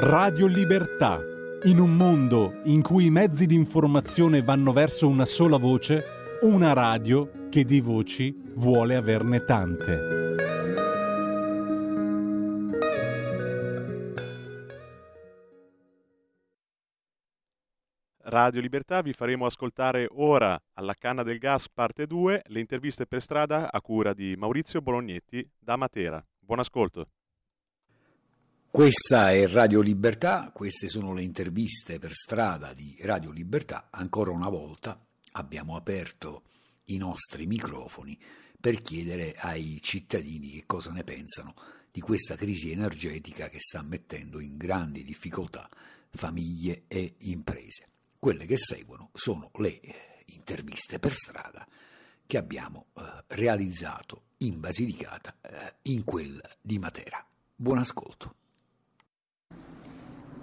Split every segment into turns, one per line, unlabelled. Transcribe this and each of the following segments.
Radio Libertà. In un mondo in cui i mezzi di informazione vanno verso una sola voce, una radio che di voci vuole averne tante.
Radio Libertà vi faremo ascoltare ora alla canna del gas parte 2 le interviste per strada a cura di Maurizio Bolognetti da Matera. Buon ascolto.
Questa è Radio Libertà, queste sono le interviste per strada di Radio Libertà. Ancora una volta abbiamo aperto i nostri microfoni per chiedere ai cittadini che cosa ne pensano di questa crisi energetica che sta mettendo in grandi difficoltà famiglie e imprese. Quelle che seguono sono le interviste per strada che abbiamo eh, realizzato in Basilicata, eh, in quel di Matera. Buon ascolto.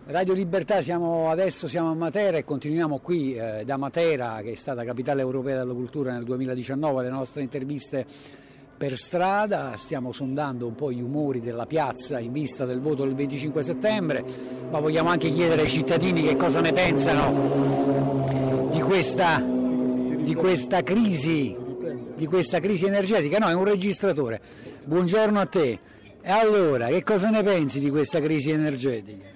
Radio Libertà, siamo, adesso siamo a Matera e continuiamo qui eh, da Matera, che è stata capitale europea della cultura nel 2019, le nostre interviste per strada, stiamo sondando un po' gli umori della piazza in vista del voto del 25 settembre, ma vogliamo anche chiedere ai cittadini che cosa ne pensano di questa, di questa crisi, di questa crisi energetica. No, è un registratore. Buongiorno a te. E allora, che cosa ne pensi di questa crisi energetica?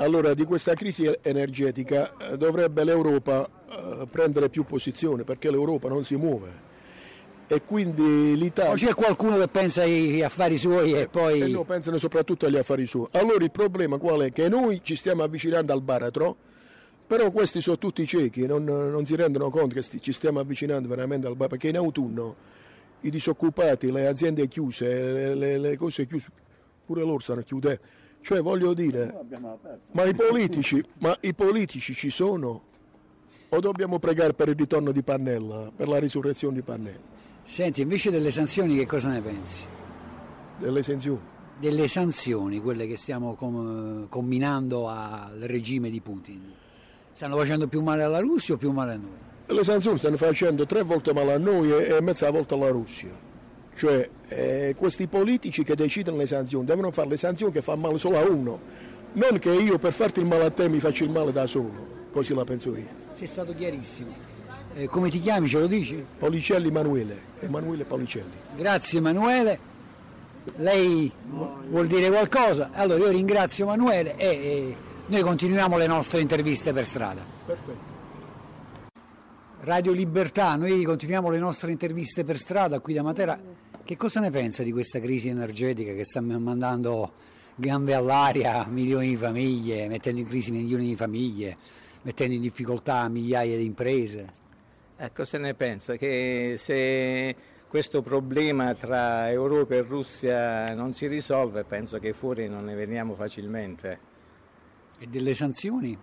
Allora, di questa crisi energetica eh, dovrebbe l'Europa eh, prendere più posizione perché l'Europa non si muove e quindi l'Italia...
O c'è qualcuno che pensa agli affari suoi e poi...
E no, pensano soprattutto agli affari suoi. Allora il problema qual è? Che noi ci stiamo avvicinando al baratro, però questi sono tutti ciechi, non, non si rendono conto che ci stiamo avvicinando veramente al baratro, perché in autunno i disoccupati, le aziende chiuse, le, le, le cose chiuse, pure loro stanno chiudendo cioè voglio dire, ma i, politici, ma i politici ci sono? O dobbiamo pregare per il ritorno di Pannella, per la risurrezione di Pannella?
Senti, invece delle sanzioni che cosa ne pensi?
Delle sanzioni?
Delle sanzioni, quelle che stiamo com- combinando al regime di Putin. Stanno facendo più male alla Russia o più male a noi?
Le sanzioni stanno facendo tre volte male a noi e mezza volta alla Russia. Cioè eh, questi politici che decidono le sanzioni devono fare le sanzioni che fanno male solo a uno, non che io per farti il male a te mi faccio il male da solo, così la penso io.
Sei stato chiarissimo. Eh, come ti chiami, ce lo dici?
Policelli Emanuele, Emanuele Policelli.
Grazie Emanuele. Lei vuol dire qualcosa? Allora io ringrazio Emanuele e, e noi continuiamo le nostre interviste per strada.
Perfetto.
Radio Libertà, noi continuiamo le nostre interviste per strada qui da Matera che cosa ne pensa di questa crisi energetica che sta mandando gambe all'aria milioni di famiglie, mettendo in crisi milioni di famiglie, mettendo in difficoltà migliaia di imprese?
Eh, cosa ne pensa? Che se questo problema tra Europa e Russia non si risolve, penso che fuori non ne veniamo facilmente.
E delle sanzioni?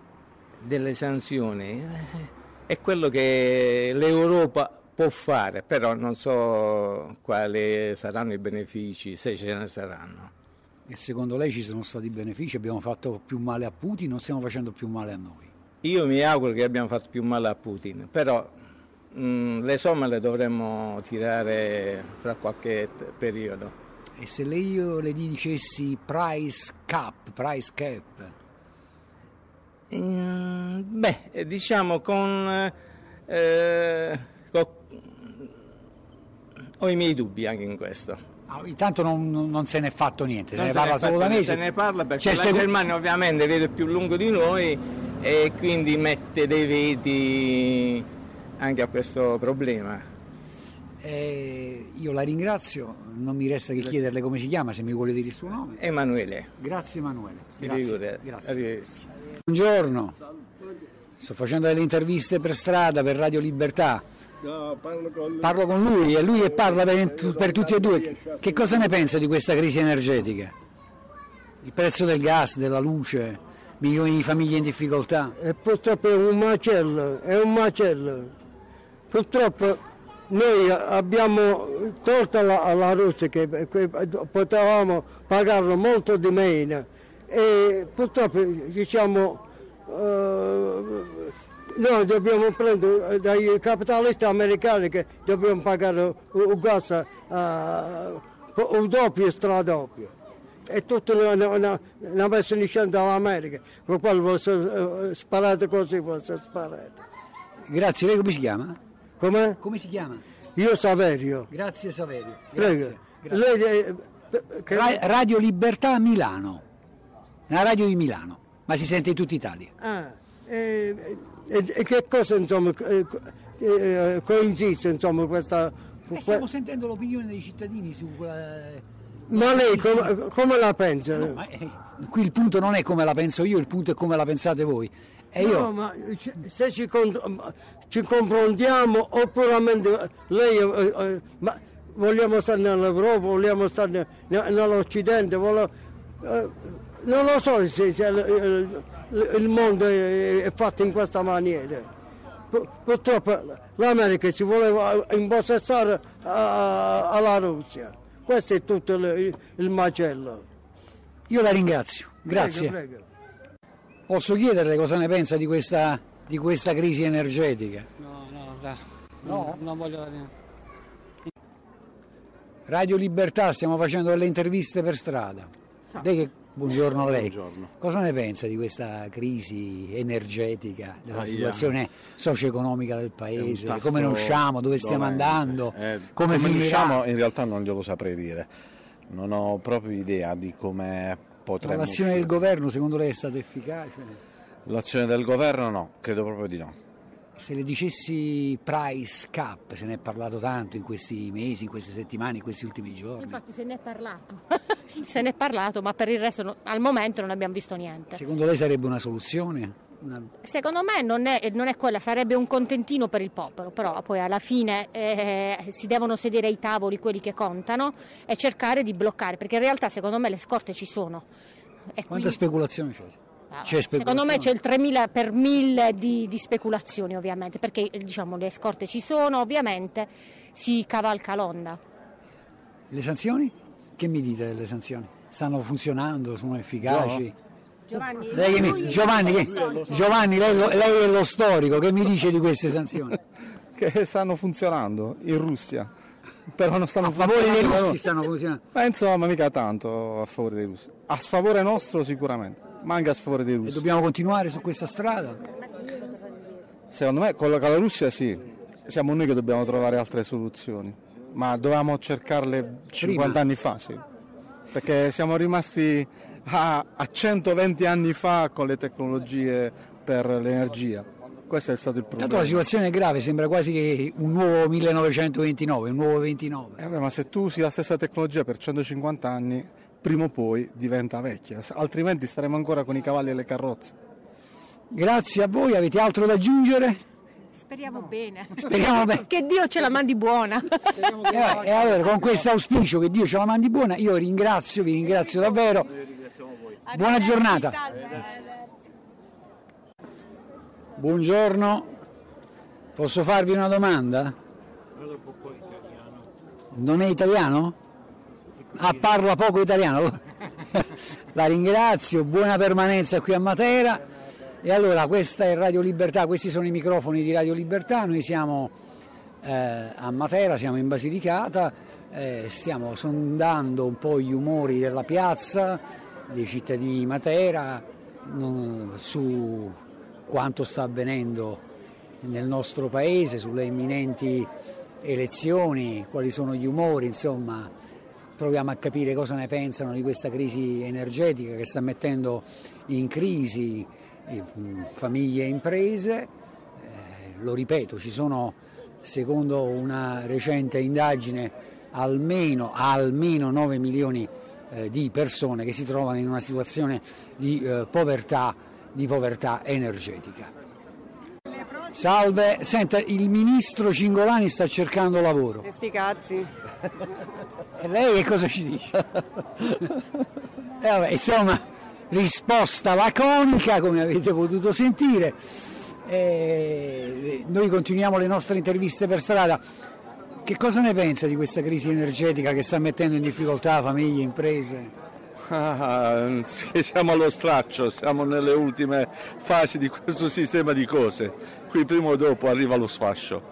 Delle sanzioni? È quello che l'Europa può fare, però non so quali saranno i benefici, se ce ne saranno.
E secondo lei ci sono stati benefici? Abbiamo fatto più male a Putin o stiamo facendo più male a noi?
Io mi auguro che abbiamo fatto più male a Putin, però mh, mm, le somme le dovremmo tirare fra qualche periodo.
E se lei io le dicessi price cap, price cap?
Mm, beh, diciamo con... Eh, ho i miei dubbi anche in questo.
Ah, intanto non, non, se ne è fatto niente,
non
se ne parla solo da mesi.
Se ne parla perché C'è la Germania ovviamente vede più lungo di noi e quindi mette dei veti anche a questo problema.
Eh, io la ringrazio, non mi resta che Grazie. chiederle come si chiama, se mi vuole dire il suo nome.
Emanuele.
Grazie Emanuele.
Grazie. Grazie.
Buongiorno, sto facendo delle interviste per strada, per Radio Libertà.
No, parlo, con
parlo con lui e lui parla per, per tutti e due. Che cosa ne pensa di questa crisi energetica? Il prezzo del gas, della luce, milioni di famiglie in difficoltà?
E purtroppo è un macello, è un macello. Purtroppo noi abbiamo tolto alla, alla Russia che, potevamo pagarlo molto di meno e purtroppo diciamo uh, noi dobbiamo prendere dai capitalisti americani che dobbiamo pagare un gas uh, un doppio e stradoppio. è tutto una, una, una messa in scena dall'America, con quale fosse sparate così, fosse sparate.
Grazie, lei come si chiama?
Come?
Come si chiama?
Io Saverio.
Grazie Saverio.
Prego.
Grazie.
Lei, eh, che-
Ra- Radio Libertà Milano, una radio di Milano, ma si sente in tutta Italia.
Ah, e, e- e che cosa insomma eh, eh, coincide insomma questa...
E stiamo sentendo l'opinione dei cittadini su quella...
Ma lei come, come la pensa?
No, ma, eh, qui il punto non è come la penso io, il punto è come la pensate voi. E io,
No, ma ci- se ci, con- ci confrontiamo oppure lei eh, eh, ma vogliamo stare nell'Europa, vogliamo stare ne- ne- nell'Occidente, vole- eh, non lo so se, se il, il- il mondo è, è fatto in questa maniera. Pu- Purtroppo l'America si voleva impossessare a- alla Russia. Questo è tutto il, il macello.
io la ringrazio, grazie.
Prego, prego.
Posso chiederle cosa ne pensa di questa, di questa crisi energetica?
No, no, dai.
No?
Non voglio dire.
Radio Libertà, stiamo facendo delle interviste per strada. Lei che- Buongiorno a lei.
Buongiorno.
Cosa ne pensa di questa crisi energetica, della
Ahia.
situazione socio-economica del paese, come ne usciamo, dove stiamo
dolente.
andando,
Eh,
come,
come usciamo in realtà non glielo saprei dire. Non ho proprio idea di come potremmo
L'azione del governo secondo lei è stata efficace?
L'azione del governo no, credo proprio di no.
Se le dicessi price cap, se ne è parlato tanto in questi mesi, in queste settimane, in questi ultimi giorni.
Infatti se ne è parlato, se ne è parlato, ma per il resto no- al momento non abbiamo visto niente.
Secondo lei sarebbe una soluzione? Una-
Secondo me non è, non è quella, sarebbe un contentino per il popolo, però poi alla fine eh, si devono sedere ai tavoli quelli che contano e cercare di bloccare, perché in realtà secondo me le scorte ci sono. E
Quanta
quindi-
speculazione c'è?
Ah,
C'è
Secondo me c'è il 3000 per 1000 di, di speculazioni ovviamente, perché diciamo, le scorte ci sono, ovviamente si cavalca l'onda.
Le sanzioni? Che mi dite delle sanzioni? Stanno funzionando? Sono efficaci?
Giovanni,
Lei mi- Giovanni, che- Giovanni lei, lei è lo storico, che mi dice di queste sanzioni?
che stanno funzionando in Russia. Però non stanno
A favore dei russi stanno funzionando.
Ma insomma, mica tanto a favore dei russi. A sfavore nostro sicuramente, ma anche a sfavore dei
E dobbiamo continuare su questa strada?
Secondo me, con la, con la Russia sì, siamo noi che dobbiamo trovare altre soluzioni. Ma dovevamo cercarle 50 anni fa, sì. Perché siamo rimasti a, a 120 anni fa con le tecnologie per l'energia. Questo è stato il
Tanto
problema.
la situazione è grave, sembra quasi un nuovo 1929, un nuovo 29.
Eh, ma se tu usi la stessa tecnologia per 150 anni, prima o poi diventa vecchia, altrimenti staremo ancora con i cavalli e le carrozze.
Grazie a voi, avete altro da aggiungere?
Speriamo bene.
Speriamo bene.
che Dio ce la mandi buona.
E, e allora con questo auspicio che Dio ce la mandi buona, io ringrazio, vi ringrazio davvero. Buona giornata. Buongiorno, posso farvi una domanda? Non è italiano? Ah, parla poco italiano. La ringrazio, buona permanenza qui a Matera. E allora questa è Radio Libertà, questi sono i microfoni di Radio Libertà, noi siamo eh, a Matera, siamo in Basilicata, eh, stiamo sondando un po' gli umori della piazza, dei cittadini di Matera, non- su quanto sta avvenendo nel nostro paese, sulle imminenti elezioni, quali sono gli umori, insomma, proviamo a capire cosa ne pensano di questa crisi energetica che sta mettendo in crisi eh, famiglie e imprese. Eh, lo ripeto, ci sono, secondo una recente indagine, almeno, almeno 9 milioni eh, di persone che si trovano in una situazione di povertà, di povertà energetica. Salve, senta, il ministro Cingolani sta cercando lavoro.
E sti cazzi.
E lei che cosa ci dice? Eh, vabbè, insomma, risposta laconica, come avete potuto sentire. Eh, noi continuiamo le nostre interviste per strada. Che cosa ne pensa di questa crisi energetica che sta mettendo in difficoltà famiglie, imprese?
Ah, siamo allo straccio, siamo nelle ultime fasi di questo sistema di cose. Qui prima o dopo arriva lo sfascio.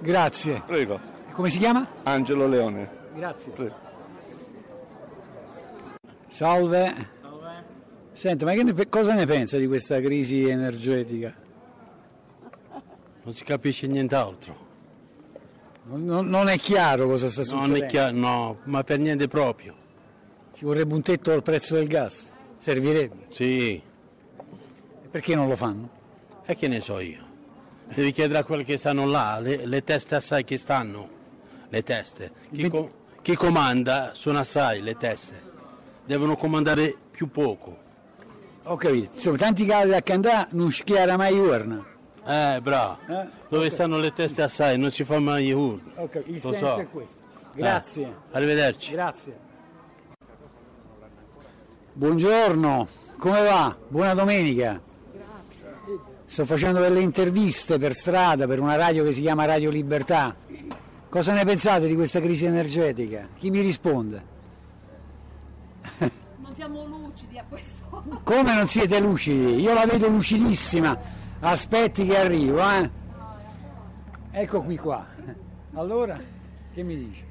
Grazie.
Prego.
Come si chiama?
Angelo Leone.
Grazie.
Prego.
Salve. Senta, ma ne, cosa ne pensa di questa crisi energetica?
Non si capisce nient'altro.
Non, non, è chiaro cosa sta succedendo?
Non è chiaro, no, ma per niente proprio.
Ci vorrebbe un tetto al prezzo del gas? Servirebbe?
Sì.
E perché non lo fanno?
E che ne so io. Devi chiedere a quelli che stanno là, le, le teste assai che stanno, le teste. Chi, com- chi comanda sono assai le teste. Devono comandare più poco.
Ho capito, insomma, tanti casi da cantare non schiara mai urna.
Eh, bravo. Eh? Dove okay. stanno le teste assai non si fa mai urna.
Ok, il Lo senso so. è questo. Grazie. Eh.
Arrivederci.
Grazie. Buongiorno, come va? Buona domenica. Grazie. Sto facendo delle interviste per strada per una radio che si chiama Radio Libertà. Cosa ne pensate di questa crisi energetica? Chi mi risponde?
Non siamo lucidi a questo.
Come non siete lucidi? Io la vedo lucidissima. Aspetti che arrivo, eh? Ecco qui qua. Allora, che mi dici?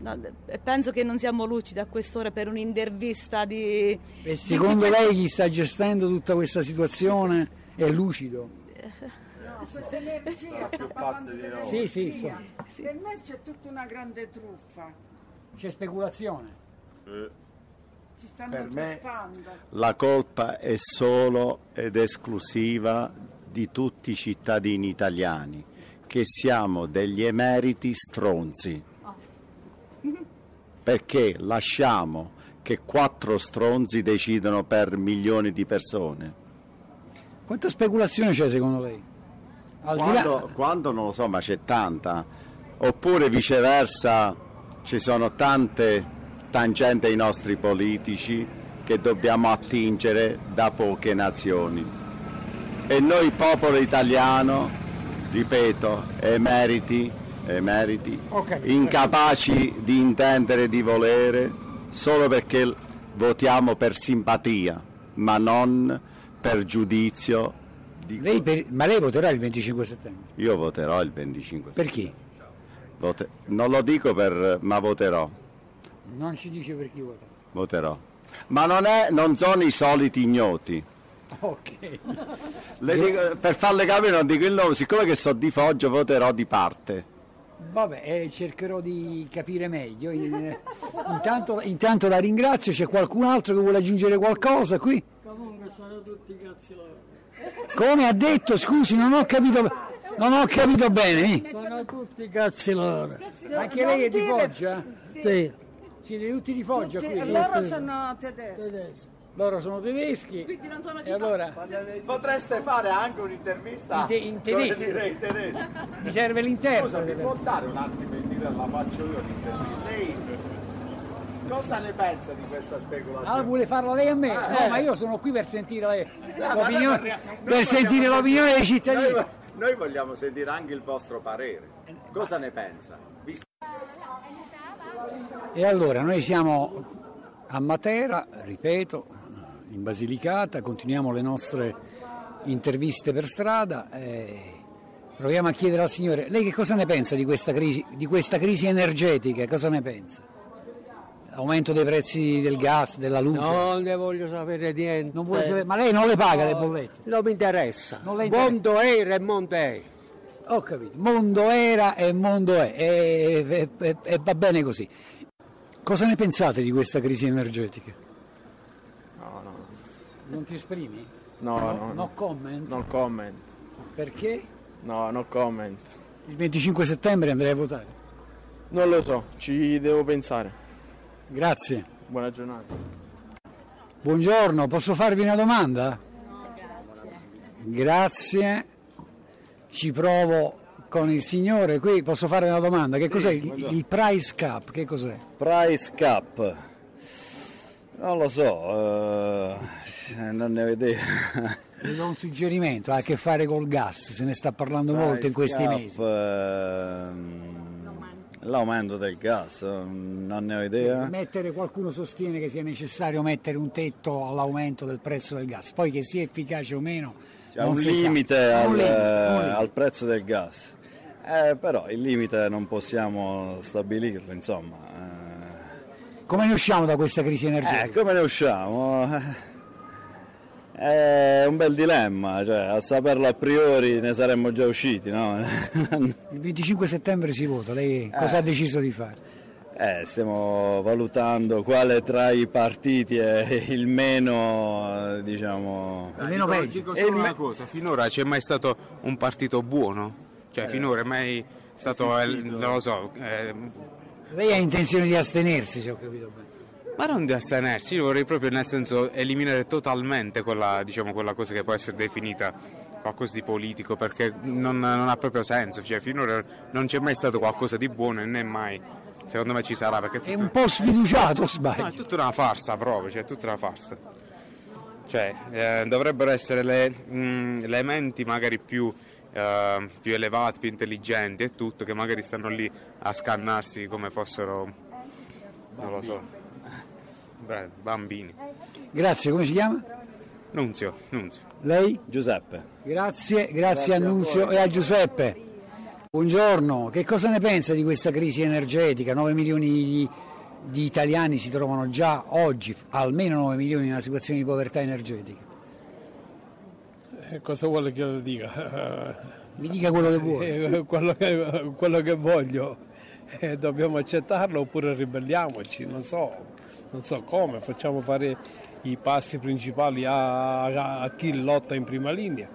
No, penso che non siamo lucidi a quest'ora per un'intervista di...
E secondo lei chi sta gestendo tutta questa situazione è lucido?
No, questa energia sta parlando di noi.
Sì, sì, sì.
Per me c'è tutta una grande truffa.
C'è speculazione?
Eh ci stanno per me
la colpa è solo ed esclusiva di tutti i cittadini italiani, che siamo degli emeriti stronzi. Perché lasciamo che quattro stronzi decidano per milioni di persone.
Quanta speculazione c'è secondo lei?
Quando, quando non lo so, ma c'è tanta. Oppure viceversa ci sono tante tangente ai nostri politici che dobbiamo attingere da poche nazioni. E noi popolo italiano, ripeto, emeriti, emeriti okay. incapaci di intendere e di volere solo perché votiamo per simpatia, ma non per giudizio.
Lei per, ma lei voterà il 25 settembre?
Io voterò il 25
settembre. Per chi?
Vote, non lo dico per, ma voterò.
Non ci dice per chi vota.
Voterò. Ma non, è, non sono i soliti ignoti.
Ok.
Dico, per farle capire non dico il nome, siccome che so di Foggio voterò di parte.
Vabbè, eh, cercherò di capire meglio. Intanto, intanto, la ringrazio, c'è qualcun altro che vuole aggiungere qualcosa qui?
Comunque sono tutti cazzi loro.
Come ha detto, scusi, non ho capito, non ho capito bene.
Sono tutti cazzi loro.
Anche lei è di Foggia?
Sì.
Siete tutti di Foggia
tutti,
qui?
Loro sono tedeschi.
tedeschi.
Loro sono tedeschi.
Quindi non sono di
E allora?
Potreste fare anche un'intervista
in, te, in tedesco.
Dire, tedesco.
Mi serve l'interno.
Scusa, mi può dare un attimo in dire la faccio io l'intervista? Lei cosa ne pensa di questa speculazione?
Ah, vuole farla lei a me? Ah, no, eh. ma io sono qui per sentire l'opinione, no, per sentire l'opinione dei cittadini.
Noi, noi vogliamo sentire anche il vostro parere. Cosa ne pensa? Visto
e allora noi siamo a Matera, ripeto, in Basilicata, continuiamo le nostre interviste per strada. E proviamo a chiedere al Signore, lei che cosa ne pensa di questa crisi, di questa crisi energetica? Cosa ne pensa? Aumento dei prezzi del gas, della luce?
Non ne voglio sapere niente.
Sapere, ma lei non le paga no, le bollette?
Non mi interessa. Non interessa. Mondo era e mondo è.
Ho capito, mondo era e mondo è, e, e, e, e va bene così. Cosa ne pensate di questa crisi energetica?
No, no.
Non ti esprimi?
No, no. No,
no comment?
No comment.
Perché?
No, no comment.
Il 25 settembre andrei a votare?
Non lo so, ci devo pensare.
Grazie.
Buona giornata.
Buongiorno, posso farvi una domanda?
No, grazie.
Grazie. Ci provo con il signore qui, posso fare una domanda? Che cos'è il, il price cap? Che cos'è?
Price cap? Non lo so, uh, non ne ho idea.
Do un suggerimento, ha a che fare col gas, se ne sta parlando price molto in questi
cap,
mesi.
Uh, l'aumento del gas, non ne ho idea.
Mettere, qualcuno sostiene che sia necessario mettere un tetto all'aumento del prezzo del gas, poi che sia efficace o meno.
C'è un limite, al, un limite, un limite al prezzo del gas. Eh, però il limite non possiamo stabilirlo, insomma.
Come ne usciamo da questa crisi energetica?
Eh, come ne usciamo? È un bel dilemma, cioè, a saperlo a priori ne saremmo già usciti, no?
Il 25 settembre si vota, lei cosa ha deciso di fare?
Eh, stiamo valutando quale tra i partiti è il meno, eh, diciamo...
Almeno
dico,
peggio.
dico solo una cosa, finora c'è mai stato un partito buono? Cioè finora è mai stato, eh, non lo so, eh,
Lei ha intenzione di astenersi, se ho capito bene.
Ma non di astenersi, io vorrei proprio nel senso eliminare totalmente quella, diciamo, quella cosa che può essere definita qualcosa di politico perché non, non ha proprio senso, cioè finora non c'è mai stato qualcosa di buono e né mai, secondo me ci sarà perché è,
È
tutto-
un po' sfiduciato, o
No,
sbaglio?
è tutta una farsa proprio, cioè è tutta una farsa. Cioè, eh, dovrebbero essere le, mh, le menti magari più, eh, più elevate, più intelligenti e tutto, che magari stanno lì a scannarsi come fossero, non lo so, beh, bambini.
Grazie, come si chiama?
Nunzio, Nunzio.
Lei?
Giuseppe.
Grazie, grazie,
Grazie
a
a
Nunzio
voi.
e a Giuseppe. Buongiorno, che cosa ne pensa di questa crisi energetica? 9 milioni di, di italiani si trovano già oggi, almeno 9 milioni, in una situazione di povertà energetica.
Eh, Cosa vuole che lo dica?
Mi dica quello che vuole.
Eh, quello, che, quello che voglio. Eh, dobbiamo accettarlo oppure ribelliamoci, non so, non so come, facciamo fare i passi principali a, a- a chi lotta in prima linea.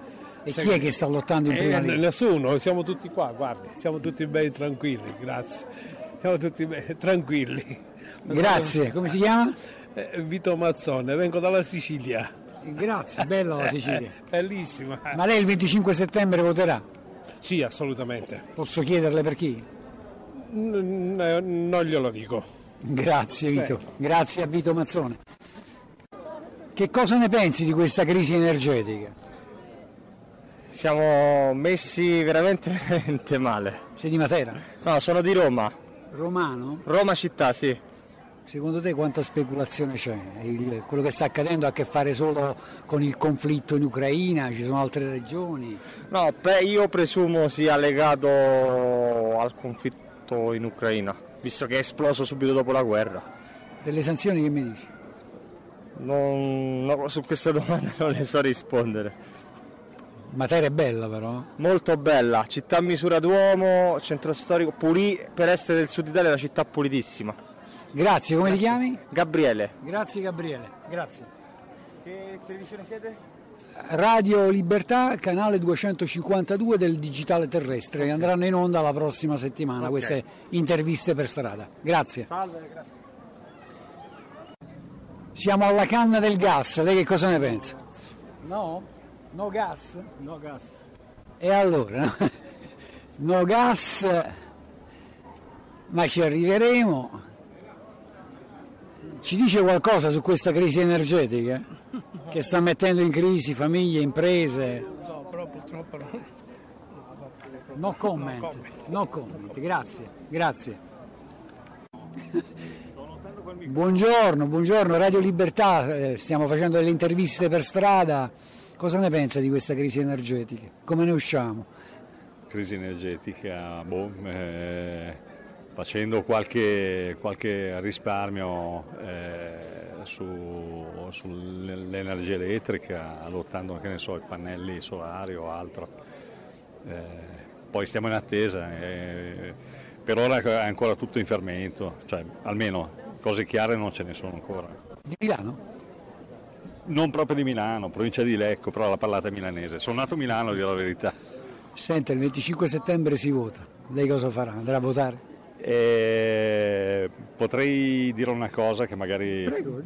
E chi è che sta lottando in
Eh,
prima linea?
Nessuno, siamo tutti qua, guardi, siamo tutti ben tranquilli, grazie. Siamo tutti ben tranquilli.
Grazie, come si chiama?
Eh, Vito Mazzone, vengo dalla Sicilia.
Grazie, bella la Sicilia.
Eh, bellissima.
Ma lei il 25 settembre voterà?
Sì, assolutamente.
Posso chiederle per chi?
N- n- non glielo dico.
Grazie Vito, grazie a Vito Mazzone. Che cosa ne pensi di questa crisi energetica?
Siamo messi veramente, veramente male.
Sei di Matera?
No, sono di Roma.
Romano?
Roma città, sì.
Secondo te quanta speculazione c'è? Il- quello che sta accadendo ha a che fare solo con il conflitto in Ucraina? Ci sono altre regioni?
No, pe- io presumo sia legato al conflitto in Ucraina, visto che è esploso subito dopo la guerra.
Delle sanzioni che mi dici?
Non, no, su queste domande non le so rispondere.
Matera è bella però.
Molto bella, città a misura d'uomo, centro storico, puli- per essere del sud Italia è una città pulitissima.
Grazie, come ti chiami?
Gabriele.
Grazie Gabriele, grazie.
Che televisione siete?
Radio Libertà, canale 252 del digitale terrestre, andranno in onda la prossima settimana
Ok.
queste interviste per strada. Grazie.
Salve, grazie.
Siamo alla canna del gas, lei che cosa ne pensa? No? No gas?
No gas.
E allora? No gas, ma ci arriveremo. Ci dice qualcosa su questa crisi energetica? Che sta mettendo in crisi famiglie, imprese?
Non so, però purtroppo no.
No comment, no comment, grazie, grazie. Buongiorno, buongiorno, Radio Libertà, eh, stiamo facendo delle interviste per strada. Cosa ne pensa di questa crisi energetica? Come ne usciamo?
crisi energetica, boh, eh, facendo qualche, qualche risparmio eh, su- sull'energia elettrica, ne so, i pannelli solari o altro. Eh, poi stiamo in attesa, eh, per ora è ancora tutto in fermento, cioè almeno cose chiare non ce ne sono ancora.
Di Milano?
Non proprio di Milano, provincia di Lecco, però la parlata milanese. Sono nato a Milano, a dire la verità.
Senta, il 25 settembre si vota. Lei cosa farà? Andrà a votare?
Eh, potrei dire una cosa che magari
Prego,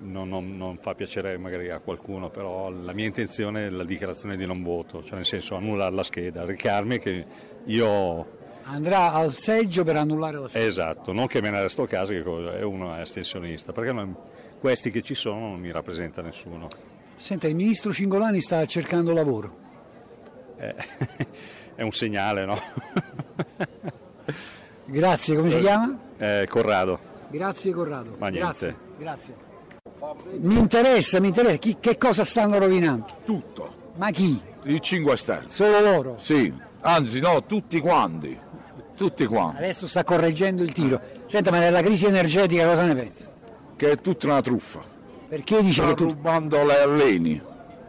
non, non- non fa piacere magari a qualcuno, però la mia intenzione è la dichiarazione di non voto, cioè nel senso annullare la scheda, ricarmi che io...
Andrà al seggio per annullare la scheda.
Esatto, non che me ne resto a casa, che è uno astensionista, perché non- questi che ci sono non mi rappresenta nessuno.
Senta, il ministro Cingolani sta cercando lavoro.
Eh, è un segnale, no?
Grazie, come si chiama?
Eh, Corrado.
Grazie Corrado.
Ma niente.
Grazie, grazie. Mi interessa, mi interessa. Chi- che cosa stanno rovinando?
Tutto.
Ma chi?
Il 5 Stelle.
Solo loro?
Sì, anzi no, tutti quanti.
tutti quanti.
Adesso sta correggendo il tiro. Senta, ma della crisi energetica cosa ne pensa?
Che è tutta una truffa.
Perché dice
Stanno
che tu...
rubando le alleni.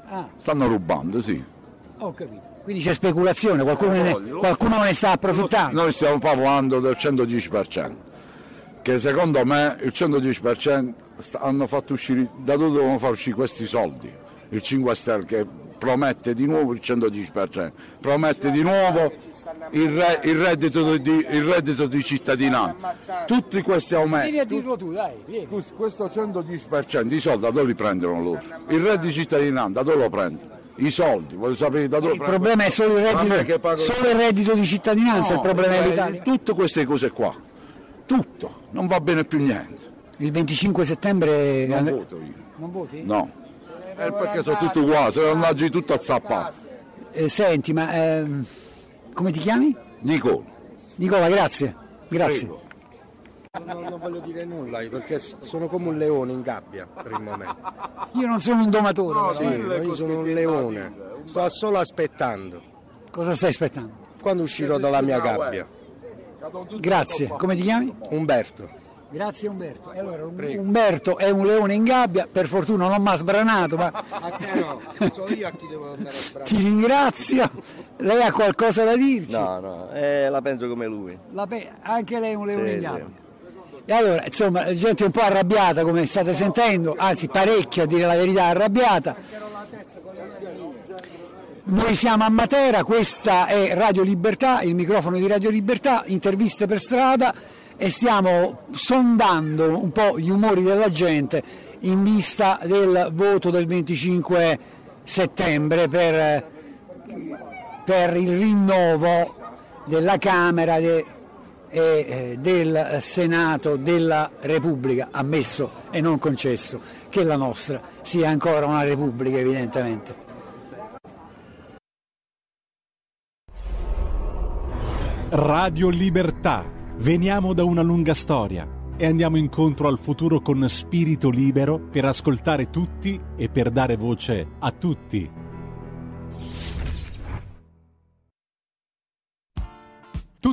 Ah,
Stanno rubando, sì.
ho capito. Quindi c'è speculazione, qualcuno, ne, qualcuno ne sta approfittando.
Noi stiamo parlando del 110%, che secondo me il 110% sta- hanno fatto uscire, da dove devono far uscire questi soldi? Il 5 Stelle che promette di nuovo il 110%, promette di nuovo il, re- il reddito, di, il reddito di cittadinanza. Tutti questi aumenti. Questo 110% i soldi da dove li prendono loro? Il reddito di cittadinanza da dove lo prendono? I soldi, voglio sapere da dove
Il problema è solo il reddito,
pago-
solo il reddito di cittadinanza, il
No,
problema
eh,
dell'Italia.
Tutte queste cose qua, tutto, non va bene più niente.
Il 25 settembre...
Non voto io.
Non voti?
No, è perché sono tutti uguali, sono andati tutto a zappare.
Eh, senti, ma ehm, come ti chiami?
Nicola.
Nicola, grazie. Grazie.
Prego.
Non, non voglio dire nulla perché sono come un leone in gabbia per il momento.
Io non sono un domatore.
Sì,
però.
io sono un leone, sto solo aspettando
Cosa stai aspettando?
quando uscirò dalla mia gabbia.
Grazie. Come ti chiami?
Umberto.
Grazie Umberto. E allora, Um- Umberto è un leone in gabbia, per fortuna non mi ha sbranato, ma
A te no, so io a chi devo andare a sbracciare.
ti ringrazio. Lei ha qualcosa da dirci?
No, no, eh, la penso come lui.
La pe- anche lei è un leone
Sì,
in
sì.
E allora, insomma, la gente è un po' arrabbiata, come state sentendo, anzi parecchio a dire la verità, arrabbiata. Noi siamo a Matera, questa è Radio Libertà, il microfono di Radio Libertà, interviste per strada e stiamo sondando un po' gli umori della gente in vista del voto del 25 settembre per, per il rinnovo della Camera de- e eh, del Senato della Repubblica, ammesso e non concesso che la nostra sia ancora una Repubblica evidentemente.
Radio Libertà. Veniamo da una lunga storia e andiamo incontro al futuro con spirito libero per ascoltare tutti e per dare voce a tutti.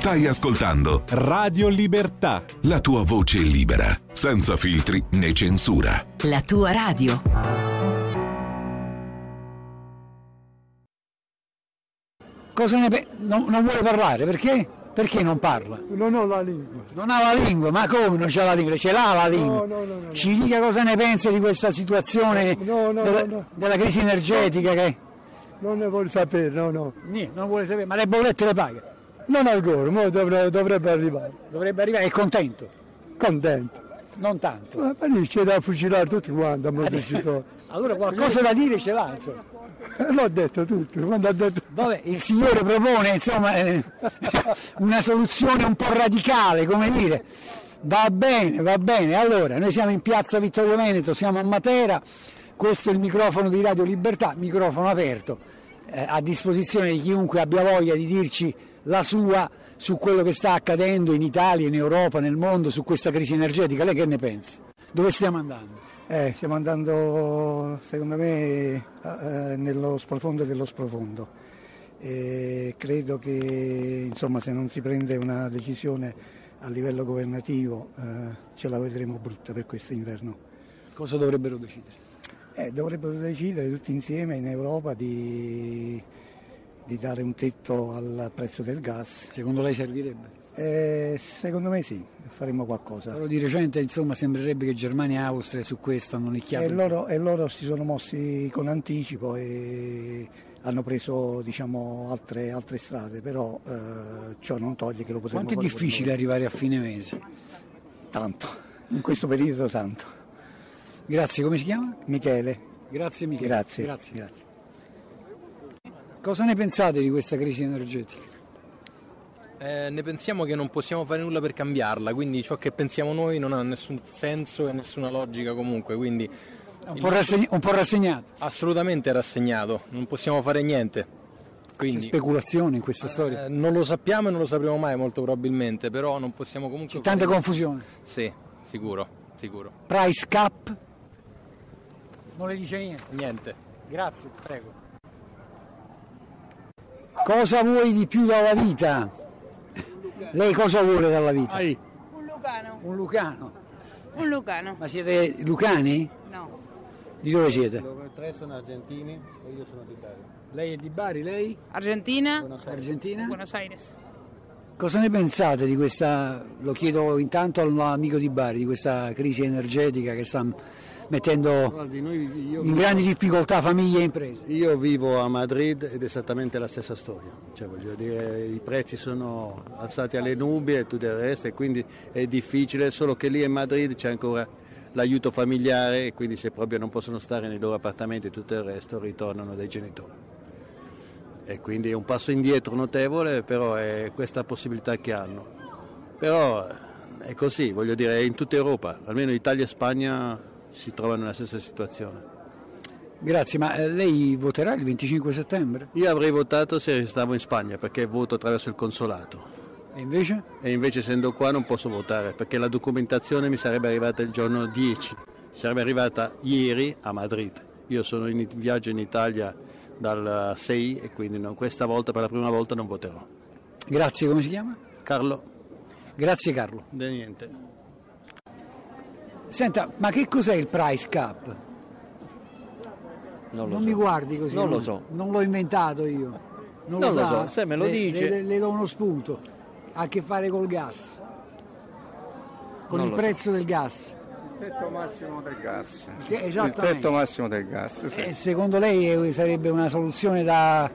Stai ascoltando
Radio Libertà.
la tua voce libera, senza filtri né censura.
La tua radio.
Cosa ne pe- non, non vuole parlare perché? Perché non parla?
Non ho la lingua.
Non ha la lingua, ma come non c'ha la lingua? Ce l'ha la lingua.
No, no, no, no.
Ci dica cosa ne pensa di questa situazione
No, no,
della,
no, no.
della crisi energetica che
Non ne voglio sapere, no, no.
Niente, non vuole sapere, ma le bollette le paga?
Non ancora, ma dovrebbe, dovrebbe arrivare.
Dovrebbe arrivare, è contento?
Contento.
Non tanto.
Ma ma c'è da fucilare tutti quanti a Montecitorio.
Allora qualcosa da dire ce l'ha, insomma.
L'ho detto tutto, quando ha detto...
Vabbè, il signore propone insomma eh, una soluzione un po' radicale, come dire. Va bene, va bene. Allora, noi siamo in piazza Vittorio Veneto, siamo a Matera, questo è il microfono di Radio Libertà, microfono aperto, eh, a disposizione di chiunque abbia voglia di dirci la sua su quello che sta accadendo in Italia, in Europa, nel mondo, su questa crisi energetica. Lei che ne pensa? Dove stiamo andando?
Eh, stiamo andando, secondo me, eh, nello sprofondo dello sprofondo. E credo che, insomma, se non si prende una decisione a livello governativo, eh, ce la vedremo brutta per questo inverno.
Cosa dovrebbero decidere?
Eh, dovrebbero decidere tutti insieme in Europa di, di dare un tetto al prezzo del gas.
Secondo lei servirebbe?
Eh, secondo me sì, faremo qualcosa.
Però di recente insomma sembrerebbe che Germania e Austria su questo hanno nicchiato.
E loro, e loro si sono mossi con anticipo e hanno preso diciamo, altre, altre strade, però eh, ciò non toglie che lo potremo
Quanto è
fare
difficile arrivare a fine mese?
Tanto, in questo periodo tanto.
Grazie, come si chiama?
Michele.
Grazie Michele.
Grazie.
Cosa ne pensate di questa crisi energetica?
Eh, ne pensiamo che non possiamo fare nulla per cambiarla, quindi ciò che pensiamo noi non ha nessun senso e nessuna logica comunque, quindi
Un po', rassegn- un po' rassegnato.
assolutamente rassegnato, non possiamo fare niente.
C'è
Quindi,
speculazione in questa storia.
eh, non lo sappiamo e non lo sapremo mai molto probabilmente, però non possiamo comunque...
C'è tanta
fare-
confusione.
Sì, sicuro, sicuro.
Price cap? Non le dice niente.
Niente.
Grazie, prego. Cosa vuoi di più dalla vita? Lei cosa vuole dalla vita?
Un lucano.
Un lucano.
Un lucano.
Ma siete lucani?
No.
Di dove siete?
Loro tre sono argentini e io sono di Bari.
Lei è di Bari, lei?
Argentina.
Argentina?
Buenos Aires.
Cosa ne pensate di questa, lo chiedo intanto all'amico di Bari, di questa crisi energetica che sta mettendo
Guardi, noi-
in grandi difficoltà famiglie e imprese?
Io vivo a Madrid ed è esattamente la stessa storia, cioè, voglio dire, i prezzi sono alzati alle nubi e tutto il resto e quindi è difficile, solo che lì a Madrid c'è ancora l'aiuto familiare e quindi se proprio non possono stare nei loro appartamenti e tutto il resto ritornano dai genitori. E quindi è un passo indietro notevole, però è questa possibilità che hanno. Però è così, voglio dire, è in tutta Europa, almeno Italia e Spagna si trovano nella stessa situazione.
Grazie, ma eh, lei voterà il 25 settembre?
Io avrei votato se stavo in Spagna perché voto attraverso il consolato
E invece?
e invece essendo qua non posso votare perché la documentazione mi sarebbe arrivata il giorno 10, sarebbe arrivata ieri a Madrid. Io sono in viaggio in Italia dal 6 e quindi no, questa volta per la prima volta non voterò.
Grazie, come si chiama?
Carlo.
Grazie Carlo.
De niente.
Senta, ma che cos'è il price cap?
Non, lo
Non
so.
mi guardi così.
Non lo so.
Non l'ho inventato io. Non,
Non lo
sa?
so, se me lo
Le-
dice.
Le, le do uno spunto. Ha a che fare col gas. Con
Non
il
lo so.
prezzo del gas.
Il tetto massimo del gas.
Che-
Il tetto massimo del gas, sì.
E secondo lei eh, sarebbe una soluzione da,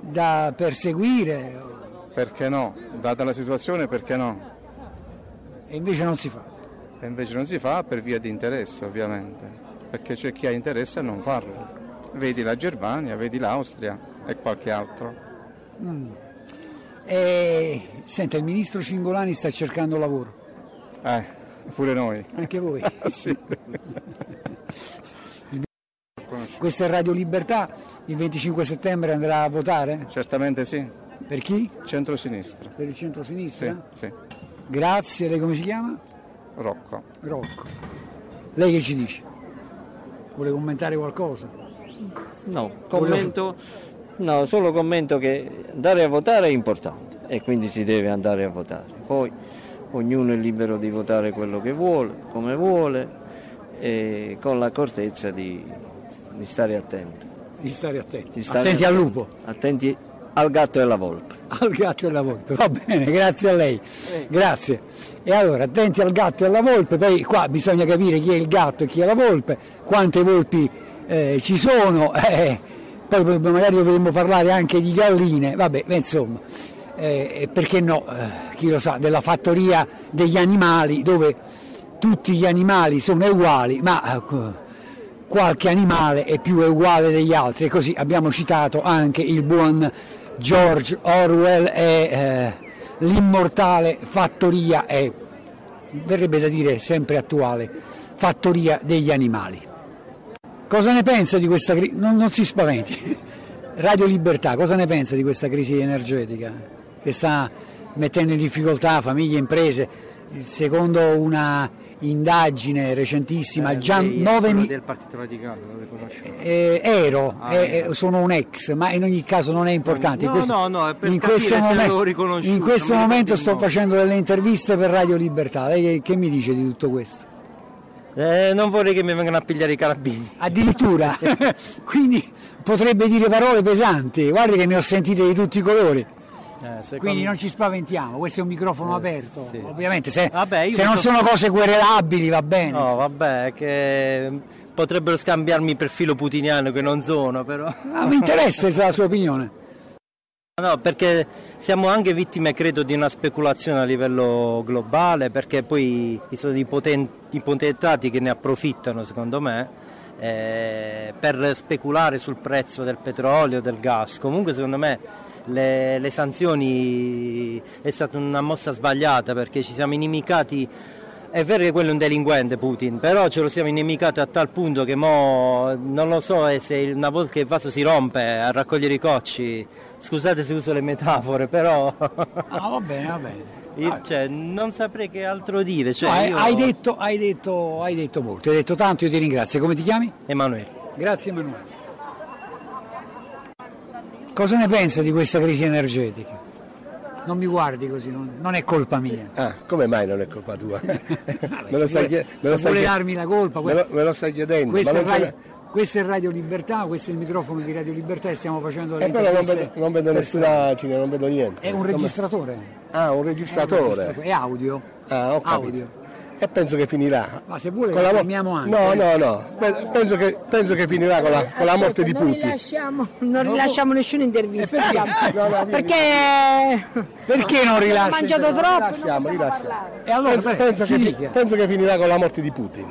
da perseguire
Perché no? Data la situazione, perché no?
e invece non si fa?
E invece non si fa per via di interesse, ovviamente. Perché c'è chi ha interesse a non farlo. Vedi la Germania, vedi l'Austria e qualche altro.
Mm. E, senta, il ministro Cingolani sta cercando lavoro.
Eh, pure noi.
Anche voi?
sì. Questa
è Radio Libertà, il 25 settembre andrà a votare?
Certamente sì.
Per chi?
Centro-sinistra.
Per il centro-sinistra?
Sì, sì.
Grazie, lei come si chiama?
Rocco.
Rocco. Lei che ci dice? Vuole commentare qualcosa?
No, commento, no, solo commento che andare a votare è importante e quindi si deve andare a votare. Poi ognuno è libero di votare quello che vuole, come vuole e con l'accortezza di, di stare attenti.
Di stare attenti.
Di stare
Attenti al lupo.
Attenti al gatto e alla volpe.
Al gatto e alla volpe, va bene, grazie a lei. Grazie. E allora, attenti al gatto e alla volpe, poi qua bisogna capire chi è il gatto e chi è la volpe, quante volpi eh, ci sono, eh, poi magari dovremmo parlare anche di galline, vabbè, insomma, eh, perché no, eh, chi lo sa, della fattoria degli animali dove tutti gli animali sono uguali, ma eh, qualche animale è più uguale degli altri e così abbiamo citato anche il buon George Orwell e eh, l'immortale fattoria è, verrebbe da dire sempre attuale, fattoria degli animali. Cosa ne pensa di questa crisi? Non, non si spaventi. Radio Libertà, cosa ne pensa di questa crisi energetica che sta mettendo in difficoltà famiglie e imprese? Secondo una indagine recentissima, già
Lei è
9
quello
mi-
del Partito Radicale, lo riconosco.
eh, ero,
Ah,
eh,
ecco.
eh, sono un ex, ma in ogni caso non è importante. In
No,
questo,
no, no, è per
in questo
se
momen- in questo momento sto facendo delle interviste per Radio Libertà. Lei che, che mi dice di tutto questo?
Eh, non vorrei che mi vengano a pigliare i carabini.
Addirittura, quindi potrebbe dire parole pesanti. Guardi che ne ho sentite di tutti i colori. Quindi non ci spaventiamo, questo è un microfono aperto. Ovviamente, se,
Vabbè,
se non
so-
sono cose querelabili va bene.
No, vabbè, che potrebbero scambiarmi per filo putiniano che non sono, però.
Ah, mi interessa la sua opinione.
No, perché siamo anche vittime, credo, di una speculazione a livello globale, perché poi ci sono i, poten- i potentati che ne approfittano, secondo me, eh, per speculare sul prezzo del petrolio, del gas. Comunque, secondo me,
le, le sanzioni è stata una mossa sbagliata perché ci siamo inimicati è vero che quello è un delinquente Putin, però ce lo siamo inimicati a tal punto che mo non lo so eh, se una volta che il vaso si rompe a raccogliere i cocci, scusate se uso le metafore, però
Ah, va bene, va bene.
io, cioè, non saprei che altro dire. Cioè,
No, hai,
io-
hai detto, hai, detto, hai detto molto, hai detto tanto, io ti ringrazio. Come ti chiami?
Emanuele.
Grazie Emanuele. Cosa ne pensa di questa crisi energetica? Non mi guardi così, non, non è colpa mia.
Ah, come mai non è colpa tua? me
se
lo stai,
vuole-
chie-
se
me
vuole darmi la colpa,
me lo, me lo stai chiedendo.
Questo è, Radio, questo è Radio Libertà, questo è il microfono di Radio Libertà e stiamo facendo le
Eh, però non vedo, non vedo nessuna cine, non vedo niente.
È un registratore.
Ah, un
È un
registratore.
registratore, È audio.
Ah, ho capito.
Audio.
E penso che finirà.
Ma se vuole
Con la mo-
fermiamo anche.
No, no, no. Pe- Penso che, penso che finirà con la, con la morte di
non
Putin.
rilasciamo, non rilasciamo nessuna intervista.
No, no, vieni.
perché
Perché non rilascia?
Ho mangiato troppo, non
Rilasciamo,
possiamo
rilasciamo.
E allora,
penso, penso che, penso che finirà con la morte di Putin.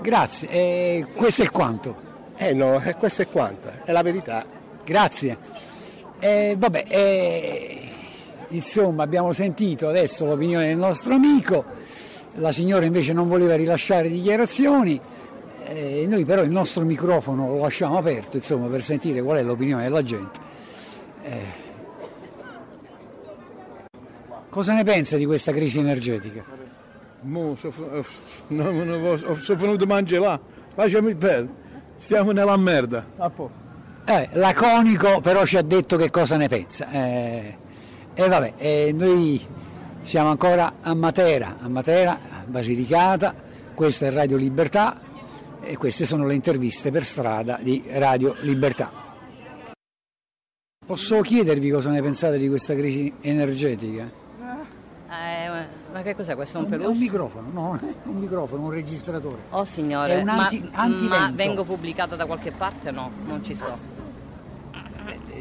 Grazie, e questo è quanto.
Eh no, e questo è quanto, è la verità.
Grazie. Eh, vabbè, eh, insomma, abbiamo sentito adesso l'opinione del nostro amico, la signora invece non voleva rilasciare dichiarazioni, eh, noi però il nostro microfono lo lasciamo aperto insomma, per sentire qual è l'opinione della gente. Eh, cosa ne pensa di questa crisi energetica?
Mo, so, no, non posso- sono venuto a mangiare là, lasciami perdere, stiamo nella merda.
Eh, laconico però ci ha detto che cosa ne pensa. Eh, e vabbè, eh, noi siamo ancora a Matera, a Matera, Basilicata, questa è Radio Libertà e queste sono le interviste per strada di Radio Libertà. Posso chiedervi cosa ne pensate di questa crisi energetica?
Eh, ma che cos'è questo? Un
È un microfono, no, un microfono, un registratore.
Oh signore,
È un anti-
ma, ma vengo pubblicata da qualche parte? No, non ci sto.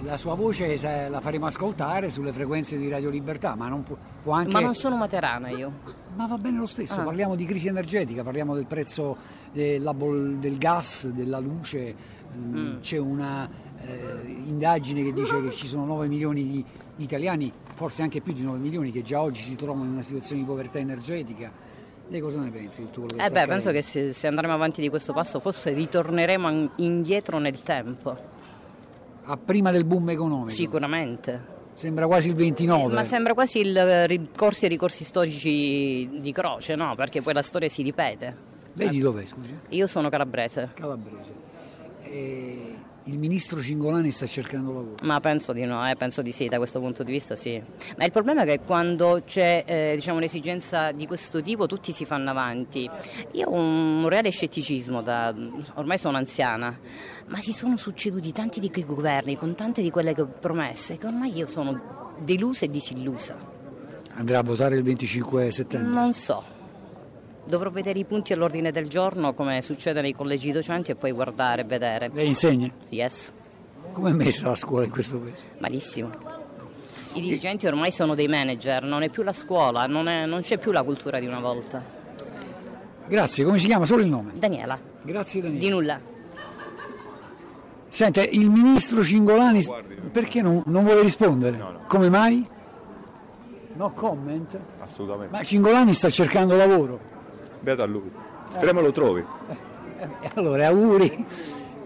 La sua voce la faremo ascoltare sulle frequenze di Radio Libertà, ma non può, può anche...
Ma non sono materana io.
Ma va bene lo stesso,
Ah.
parliamo di crisi energetica, parliamo del prezzo della bol- del gas, della luce, mm,
Mm.
c'è una eh, indagine che dice che ci sono 9 milioni di italiani, forse anche più di 9 milioni, che già oggi si trovano in una situazione di povertà energetica. Lei cosa ne pensi di tutto quello che
Eh beh, penso che se, se andremo avanti di questo passo forse ritorneremo indietro nel tempo.
A prima del boom economico?
Sicuramente.
Sembra quasi il 29.
Eh, Ma sembra quasi il eh, ricorsi e ricorsi storici di croce, no? Perché poi la storia si ripete.
Lei di dov'è, scusi?
Io sono calabrese.
Calabrese. E il ministro Cingolani sta cercando lavoro.
Ma penso di no, eh, penso di sì, da questo punto di vista sì. Ma il problema è che quando c'è eh, diciamo, un'esigenza di questo tipo tutti si fanno avanti. Io ho un reale scetticismo, da, ormai sono anziana, ma si sono succeduti tanti di quei governi con tante di quelle che- promesse che ormai io sono delusa e disillusa.
Andrà a votare il 25 settembre.
Non so. Dovrò vedere i punti all'ordine del giorno come succede nei collegi docenti e poi guardare e vedere.
Lei insegna?
Yes.
Come è messa la scuola in questo paese?
Malissimo. I dirigenti ormai sono dei manager, non è più la scuola, non, è- non c'è più la cultura di una volta.
Grazie, come si chiama? Solo il nome.
Daniela.
Grazie Daniela.
Di nulla.
Sente, il ministro Cingolani perché non, non vuole rispondere? Come mai? No comment?
Assolutamente.
Ma Cingolani sta cercando lavoro.
Beato a lui. Speriamo lo trovi.
E allora, auguri.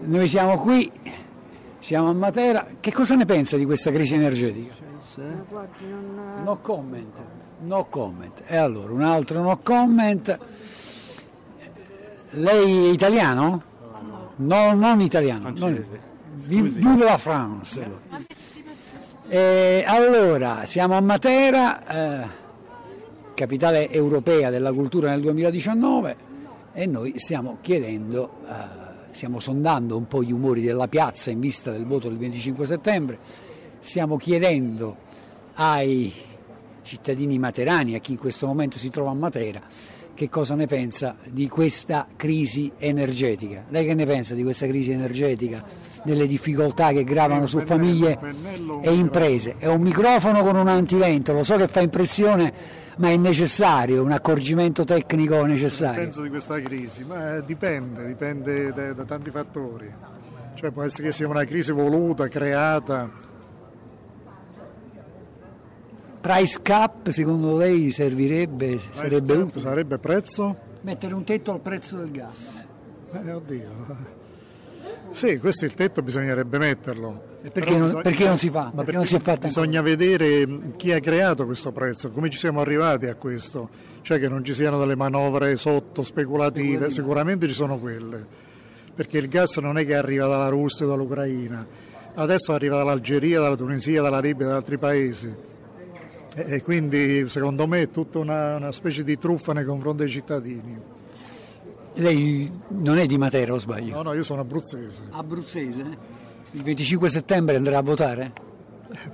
Noi siamo qui, siamo a Matera. Che cosa ne pensa di questa crisi energetica? No comment. No comment. E allora, un altro no comment. Lei è italiano? No, non italiano. Non... Vi- Vive la France. allora. E allora, siamo a Matera, eh, capitale europea della cultura nel 2019 e noi stiamo chiedendo, eh, stiamo sondando un po' gli umori della piazza in vista del voto del 25 settembre, stiamo chiedendo ai cittadini materani, a chi in questo momento si trova a Matera, che cosa ne pensa di questa crisi energetica. Lei che ne pensa di questa crisi energetica, delle difficoltà che gravano su famiglie e imprese? È un microfono con un antivento, lo so che fa impressione, ma è necessario, un accorgimento tecnico necessario.
Penso di questa crisi, ma eh, dipende, dipende da, da tanti fattori. Cioè può essere che sia una crisi voluta, creata
Price cap secondo lei servirebbe, sarebbe utile?
Sarebbe prezzo?
Mettere un tetto al prezzo del gas.
Eh, oddio. Sì, questo il tetto bisognerebbe metterlo.
E perché non-
bisogna-
perché non si fa?
Ma
Perché
perché
non si è fatta
Bisogna vedere chi ha creato questo prezzo, come ci siamo arrivati a questo. Cioè che non ci siano delle manovre sotto speculative,
Speculative.
sicuramente ci sono quelle. Perché il gas non è che arriva dalla Russia o dall'Ucraina, adesso arriva dall'Algeria, dalla Tunisia, dalla Libia, da altri paesi. E, e quindi secondo me è tutta una, una specie di truffa nei confronti dei cittadini.
Lei non è di Matera o sbaglio?
No, no, io sono abruzzese,
Abruzzese? Il 25 settembre andrà a votare?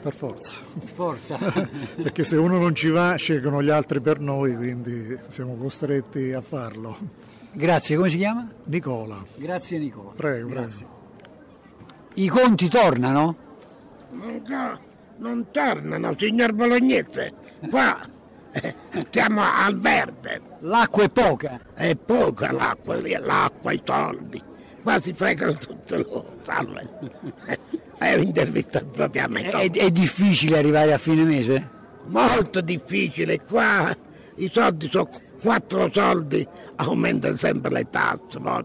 per forza.
Per forza.
Perché se uno non ci va, scelgono gli altri per noi, quindi siamo costretti a farlo.
Grazie, come si chiama?
Nicola.
Grazie Nicola.
Prego,
Grazie. I conti tornano?
Non, non tornano, signor Bolognese. Qua stiamo al verde.
L'acqua è poca.
È poca l'acqua, lì, l'acqua, i soldi. Qua si fregano tutte loro. Salve. È un'intervista proprio a me.
È, è difficile arrivare a fine mese?
Molto difficile. Qua i soldi sono quattro soldi, aumentano sempre le tasse. poi.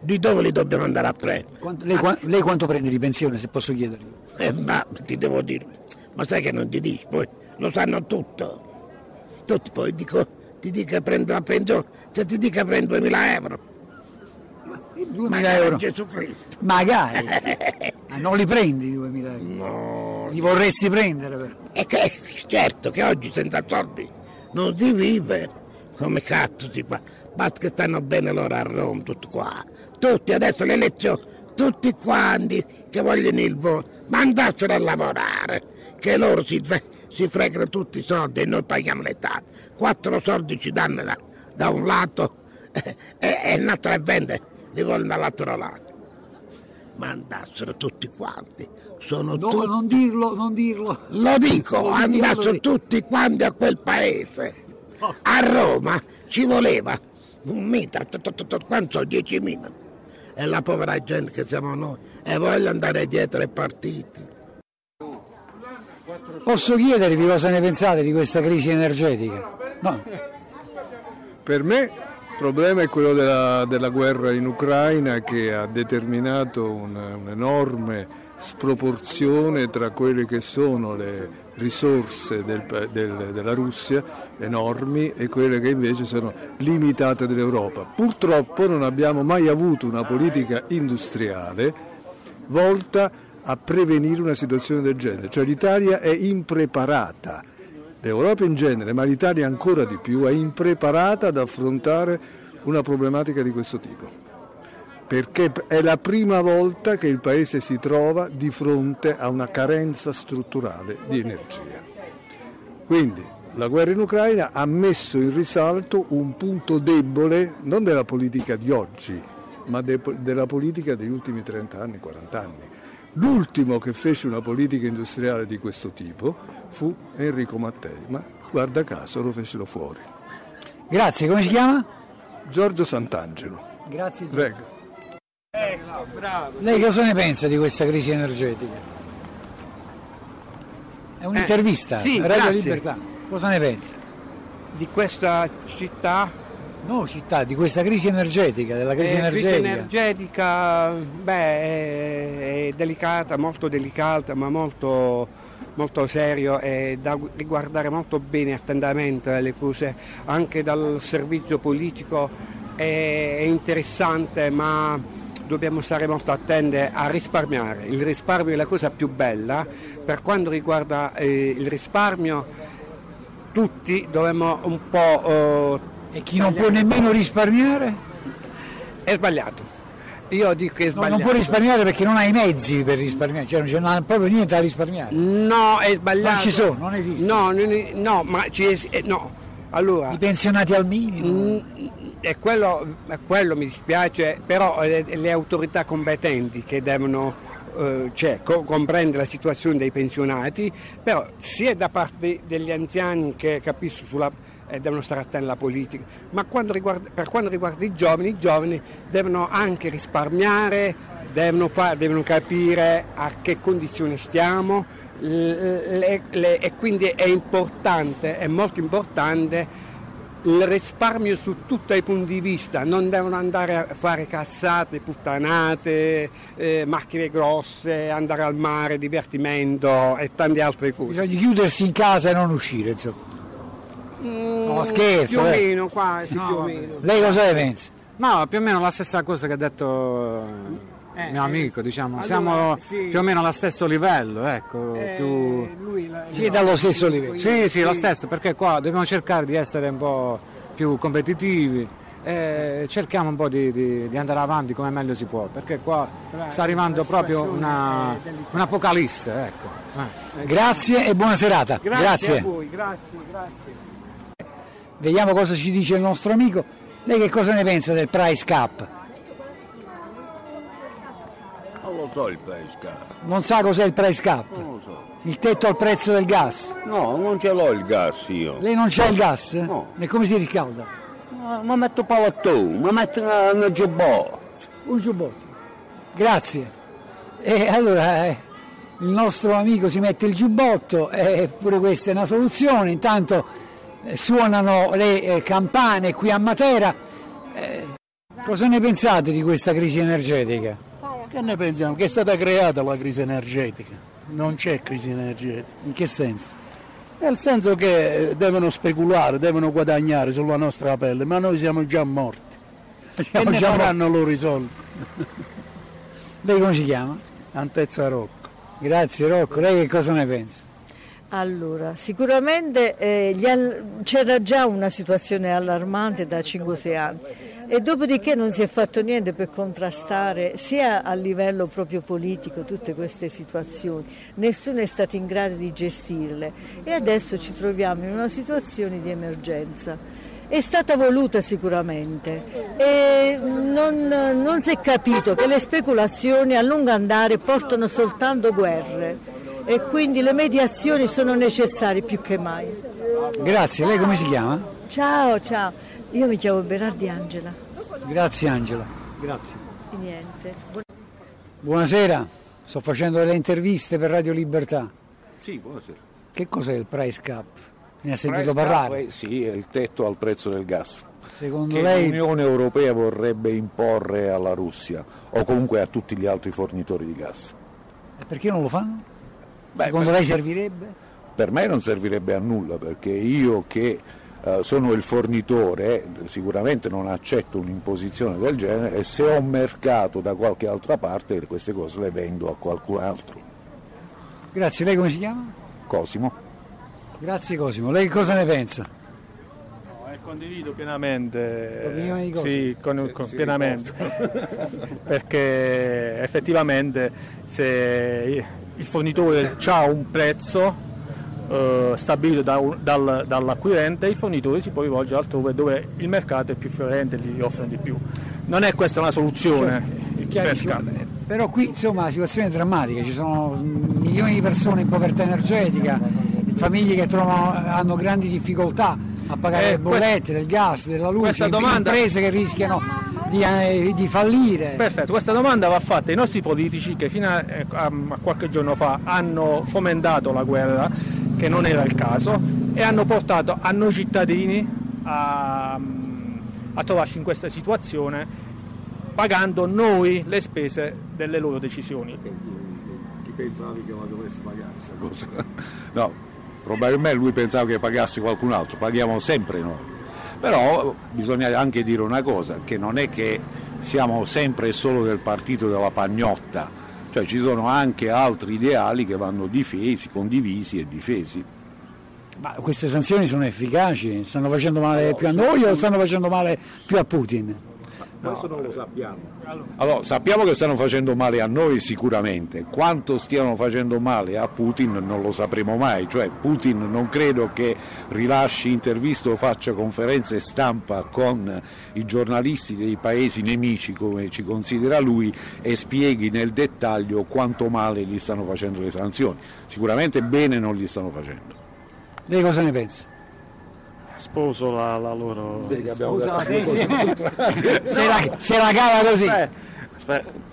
Di dove li dobbiamo andare a prendere?
Lei, lei quanto prende di pensione, se posso chiedergli?
Eh, ma ti devo dire, ma sai che non ti dici, poi lo sanno tutto. Tutti poi dico, ti dico che prendo la pensione, se ti dico che prendo 2000 euro.
2000
Magari
euro?
Gesù Cristo.
Magari. Ma non li prendi i 2000 euro?
No.
Li vorresti prendere? però.
E che, certo che oggi senza soldi non si vive. Come cazzo si fa? Basta che stanno bene loro a Roma, tutti qua. Tutti adesso le elezioni, tutti quanti che vogliono il voto, ma andassero a lavorare, che loro si, fre- si fregano tutti i soldi e noi paghiamo le tasse. Quattro soldi ci danno da, da un lato e, e e vende li vogliono dall'altro lato. Ma andassero tutti quanti. Sono
No,
tutti
non dirlo, non dirlo.
lo dico,
Non dirlo,
andassero
lo
tutti quanti a quel paese. A Roma ci voleva un mitra, quanto? 10.000. E la povera gente che siamo noi. E voglio andare dietro ai partiti.
Posso chiedervi cosa ne pensate di questa crisi energetica? No.
Per me il problema è quello della, della guerra in Ucraina che ha determinato un- un'enorme sproporzione tra quelle che sono le risorse del del- della Russia, enormi, e quelle che invece sono limitate dell'Europa. Purtroppo non abbiamo mai avuto una politica industriale volta a prevenire una situazione del genere, cioè l'Italia è impreparata, l'Europa in genere, ma l'Italia ancora di più, è impreparata ad affrontare una problematica di questo tipo, perché è la prima volta che il Paese si trova di fronte a una carenza strutturale di energia. Quindi la guerra in Ucraina ha messo in risalto un punto debole non della politica di oggi, ma de- della politica degli ultimi 30 anni, 40 anni. L'ultimo che fece una politica industriale di questo tipo fu Enrico Mattei, ma guarda caso lo fecero fuori.
Grazie, come si chiama?
Giorgio Sant'Angelo.
Grazie.
Prego.
Lei cosa ne pensa di questa crisi energetica? È un'intervista,
Eh, sì,
Radio
grazie.
Libertà. Cosa ne pensa?
Di questa città?
No, città, di questa crisi energetica, della crisi
Eh, crisi
energetica.
energetica, beh, è, è delicata, molto delicata, ma molto, molto serio e da riguardare molto bene, attentamente le cose, anche dal servizio politico è, è interessante, ma dobbiamo stare molto attenti a risparmiare. Il risparmio è la cosa più bella, per quanto riguarda eh, il risparmio tutti dovremmo un po'...
e chi non può nemmeno risparmiare?
È sbagliato. Io dico che è
No,
sbagliato.
non può risparmiare perché non ha i mezzi per risparmiare, cioè non c'è- non ha proprio niente da risparmiare.
No, è sbagliato.
Non ci sono, non esiste.
No, non no, ma ci es- eh, no. Allora,
I pensionati al minimo.
è quello, è quello mi dispiace, però eh, le autorità competenti che devono eh, cioè, co- comprendere la situazione dei pensionati, però sia da parte degli anziani che capisco sulla, eh, devono stare attenti alla politica, ma quando riguarda- per quanto riguarda i giovani, i giovani devono anche risparmiare
devono, fa- devono capire a che condizioni stiamo le- le- e quindi è importante, è molto importante il risparmio su tutti i punti di vista, non devono andare a fare cazzate, puttanate, eh, macchine grosse, andare al mare, divertimento e tante altre cose.
Bisogna chiudersi in casa e non uscire, insomma. No, scherzo.
Più o
eh.
meno, quasi
No,
più o meno.
Lei cosa ne pensa?
No, più o meno la stessa cosa che ha detto il mio amico, diciamo.
allora,
Siamo
sì.
più o meno allo stesso livello, ecco.
Eh,
più...
lui la-
Siete allo stesso livello.
Sì, sì, lo stesso, perché qua dobbiamo cercare di essere un po' più competitivi. e cerchiamo un po' di, di- di andare avanti come meglio si può, perché qua sta arrivando proprio una, un'apocalisse. Ecco. Eh.
Grazie e buona serata.
Grazie, a voi, grazie, grazie.
Vediamo cosa ci dice il nostro amico. Lei che cosa ne pensa del Price Cup?
Non lo so il price cap.
Non sa cos'è il Price Cup?
Non lo so.
Il tetto al prezzo del gas.
No, non ce l'ho il gas io.
Lei non c'ha il gas?
No.
E come si riscalda?
Ma, ma metto palattone, ma metto una giubbotto.
Un giubbotto. Grazie. E allora eh, il nostro amico si mette il giubbotto e pure questa è una soluzione. Intanto eh, suonano le eh, campane qui a Matera. Eh, cosa ne pensate di questa crisi energetica?
Che ne pensiamo? Che è stata creata la crisi energetica, non c'è crisi energetica.
In che senso?
Nel senso che eh, devono speculare, devono guadagnare sulla nostra pelle, ma noi siamo già morti.
Siamo
e ne
già
faranno loro i soldi.
Lei come si chiama?
Antezza Rocco.
Grazie Rocco, lei che cosa ne pensa?
Allora, sicuramente eh, c'era già una situazione allarmante da 5-6 anni e dopodiché non si è fatto niente per contrastare sia a livello proprio politico tutte queste situazioni, nessuno è stato in grado di gestirle e adesso ci troviamo in una situazione di emergenza. È stata voluta sicuramente e non, non si è capito che le speculazioni a lungo andare portano soltanto guerre e quindi le mediazioni sono necessarie più che mai.
Grazie, lei come si chiama?
Ciao, ciao, io mi chiamo Berardi Angela.
Grazie Angela. Grazie.
E niente.
Buonasera, sto facendo delle interviste per Radio Libertà.
Sì, buonasera.
Che cos'è il Price Cup? Ne ha sentito
Price cap,
parlare?
eh, Sì, è il tetto al prezzo del gas.
Secondo
che
lei
l'Unione Europea vorrebbe imporre alla Russia o comunque a tutti gli altri fornitori di gas.
E perché non lo fanno?
Beh,
Secondo lei servirebbe?
Per me non servirebbe a nulla perché io che eh, sono il fornitore sicuramente non accetto un'imposizione del genere e se ho un mercato da qualche altra parte queste cose le vendo a qualcun altro.
Grazie, lei come si chiama?
Cosimo.
Grazie Cosimo, lei cosa ne pensa?
Eh, Condivido pienamente,
L'opinione di cosa?
sì, con- con-
Sì,
pienamente. perché effettivamente se il fornitore ha un prezzo eh, stabilito da dal- dall'acquirente, il fornitore si può rivolgere altrove dove il mercato è più fiorente e gli offrono di più. Non è questa una soluzione
È
per
chiarissimo.
scambio.
Però qui insomma la situazione è drammatica, ci sono milioni di persone in povertà energetica, famiglie che trovano- hanno grandi difficoltà a pagare
Eh,
le bollette
questa-
del gas, della luce,
domanda-
imprese che rischiano di, eh, di fallire.
Perfetto, questa domanda va fatta ai nostri politici che fino a, eh, a- a qualche giorno fa hanno fomentato la guerra, che non era il caso, e hanno portato a noi cittadini a, a trovarci in questa situazione pagando noi le spese delle loro decisioni.
Chi pensavi che la dovesse pagare questa cosa? No, probabilmente lui pensava che pagasse qualcun altro, paghiamo sempre noi. Però bisogna anche dire una cosa, che non è che siamo sempre e solo del partito della pagnotta, cioè ci sono anche altri ideali che vanno difesi, condivisi e difesi.
Ma queste sanzioni sono efficaci? Stanno facendo male più a noi o stanno facendo male più a Putin?
Questo non lo sappiamo. Allora, sappiamo che stanno facendo male a noi sicuramente, quanto stiano facendo male a Putin non lo sapremo mai, cioè Putin non credo che rilasci interviste o faccia conferenze stampa con i giornalisti dei paesi nemici come ci considera lui e spieghi nel dettaglio quanto male gli stanno facendo le sanzioni, sicuramente bene non gli stanno facendo.
Lei cosa ne pensa?
Sposo la, la loro...
Sì. se, la, se la cava così.
Eh,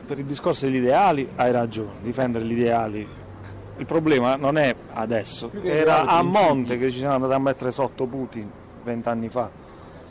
Per il discorso degli ideali hai ragione, difendere gli ideali. Il problema non è adesso, era a monte che ci siamo andati a mettere sotto Putin vent'anni fa.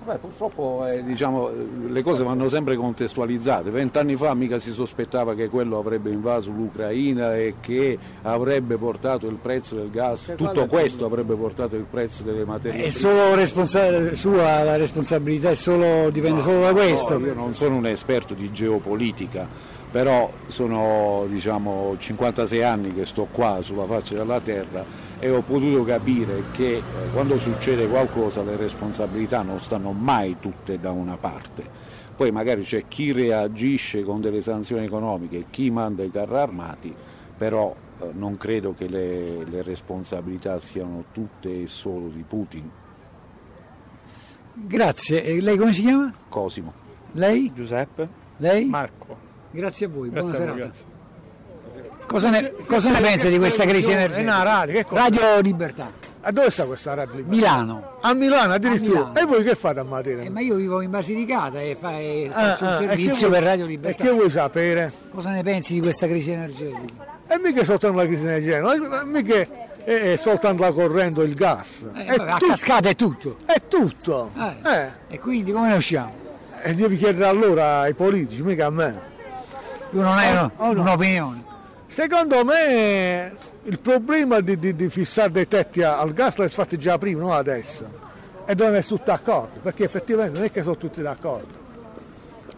Beh, purtroppo eh, diciamo, le cose vanno sempre contestualizzate. Vent'anni fa mica si sospettava che quello avrebbe invaso l'Ucraina e che avrebbe portato il prezzo del gas, tutto questo avrebbe portato il prezzo delle materie
È
prime.
solo responsa- sua la responsabilità, è solo- dipende solo da questo.
No, io non sono un esperto di geopolitica, però sono diciamo, 56 anni che sto qua sulla faccia della terra e ho potuto capire che eh, quando succede qualcosa le responsabilità non stanno mai tutte da una parte. Poi magari c'è chi reagisce con delle sanzioni economiche, chi manda i carri armati, però eh, non credo che le, le responsabilità siano tutte e solo di Putin.
Grazie. E lei come si chiama?
Cosimo.
Lei?
Giuseppe.
Lei?
Marco.
Grazie a voi, buona
Grazie a voi,
serata.
grazie.
Cosa ne, cosa ne pensa di questa crisi energetica?
una radio?
Radio Libertà.
A dove sta questa radio Libertà?
Milano.
A Milano addirittura.
A Milano.
E voi che fate a Matera?
Eh, ma io vivo in Basilicata e, fa- e
Ah,
faccio
ah,
un
e
servizio
vuoi-
per Radio
E
Libertà.
che vuoi sapere?
Cosa ne pensi di questa crisi energetica?
E mica soltanto la crisi energetica, mica è, soltanto la corrente o il gas.
Eh,
è,
vabbè, a
tut-
cascata è tutto.
è tutto.
Eh,
Eh,
E quindi come ne usciamo?
E devi chiedere allora ai politici, mica a me.
Tu non hai
Oh, no.
un'opinione.
Secondo me il problema di, di- di fissare dei tetti al gas l'hai fatto già prima, non adesso. E dobbiamo essere tutti d'accordo, perché effettivamente non è che sono tutti d'accordo.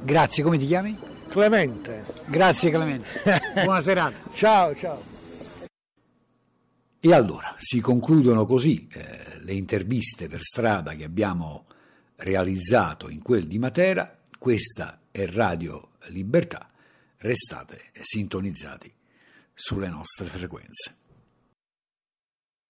Grazie, come ti chiami?
Clemente.
Grazie Clemente. Buona serata.
Ciao, ciao.
E allora si concludono così eh, le interviste per strada che abbiamo realizzato in quel di Matera. Questa è Radio Libertà. Restate sintonizzati sulle nostre frequenze.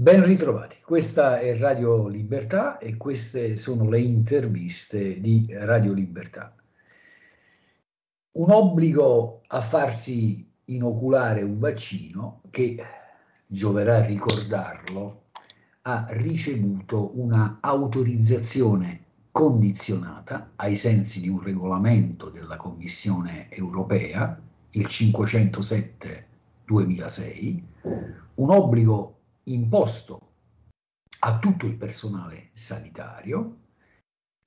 Ben ritrovati, questa è Radio Libertà e queste sono le interviste di Radio Libertà. Un obbligo a farsi inoculare un vaccino che, gioverà ricordarlo, ha ricevuto una autorizzazione condizionata ai sensi di un regolamento della Commissione europea, il 507-2006, un obbligo imposto a tutto il personale sanitario,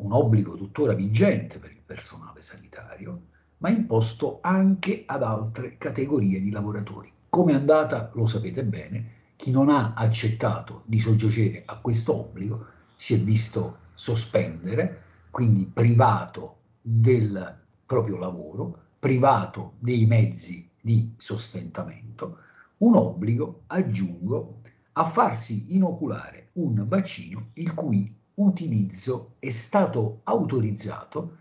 un obbligo tuttora vigente per il personale sanitario, ma imposto anche ad altre categorie di lavoratori. Come è andata, lo sapete bene, chi non ha accettato di soggiacere a questo obbligo si è visto sospendere, quindi privato del proprio lavoro, privato dei mezzi di sostentamento, un obbligo, aggiungo, a farsi inoculare un vaccino il cui utilizzo è stato autorizzato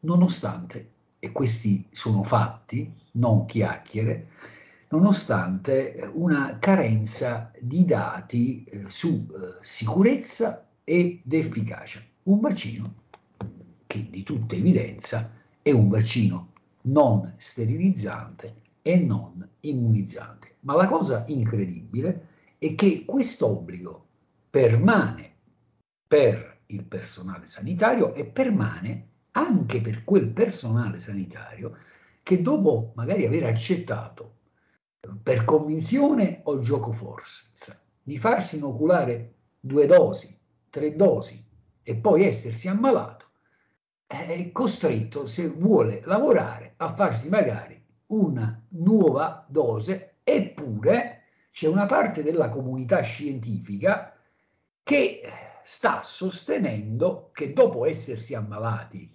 nonostante, e questi sono fatti, non chiacchiere, nonostante una carenza di dati eh, su eh, sicurezza ed efficacia. Un vaccino che di tutta evidenza è un vaccino non sterilizzante e non immunizzante. Ma la cosa incredibile è che questo obbligo permane per il personale sanitario e permane anche per quel personale sanitario che dopo magari aver accettato per convinzione o gioco forza di farsi inoculare due dosi, tre dosi e poi essersi ammalato, è costretto, se vuole lavorare, a farsi magari una nuova dose, eppure c'è una parte della comunità scientifica che sta sostenendo che dopo essersi ammalati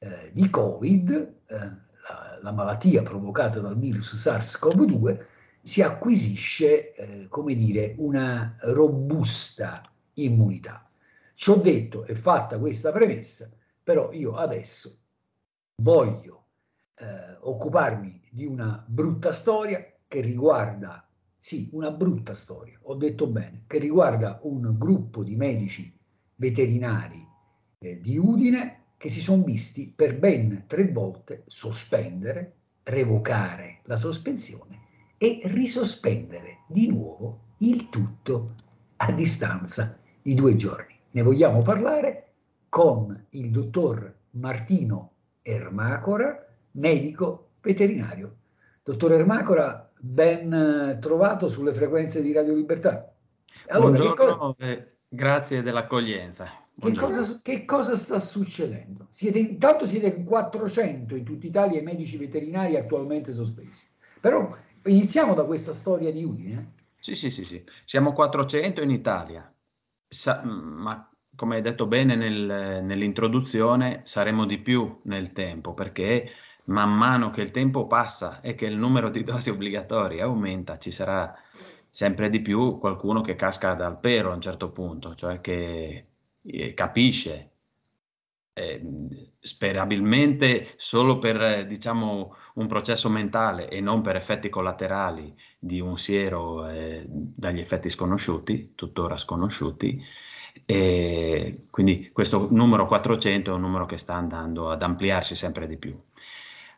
eh, di Covid, eh, la, la, malattia provocata dal virus SARS-CoV-2, si acquisisce, eh, come dire, una robusta immunità. Ci ho detto e fatta questa premessa, però io adesso voglio eh, occuparmi di una brutta storia che riguarda, sì, una brutta storia, ho detto bene, che riguarda un gruppo di medici veterinari eh, di Udine che si sono visti per ben tre volte sospendere, revocare la sospensione e risospendere di nuovo il tutto a distanza di due giorni. Ne vogliamo parlare con il dottor Martino Ermacora, medico veterinario. Dottor Ermacora, ben trovato sulle frequenze di Radio Libertà.
Allora, Buongiorno, co- grazie dell'accoglienza.
Che cosa, che cosa, sta succedendo? Siete, intanto siete in 400 in tutta Italia i medici veterinari attualmente sospesi. Però iniziamo da questa storia di Udine.
Sì, sì, sì, sì. Siamo 400 in Italia, Sa- ma come hai detto bene nel, nell'introduzione, saremo di più nel tempo perché man mano che il tempo passa e che il numero di dosi obbligatorie aumenta, ci sarà sempre di più qualcuno che casca dal pero a un certo punto, cioè che eh, capisce, eh, sperabilmente solo per eh, diciamo, un processo mentale e non per effetti collaterali di un siero eh, dagli effetti sconosciuti, tuttora sconosciuti, e quindi questo numero 400 è un numero che sta andando ad ampliarsi sempre di più.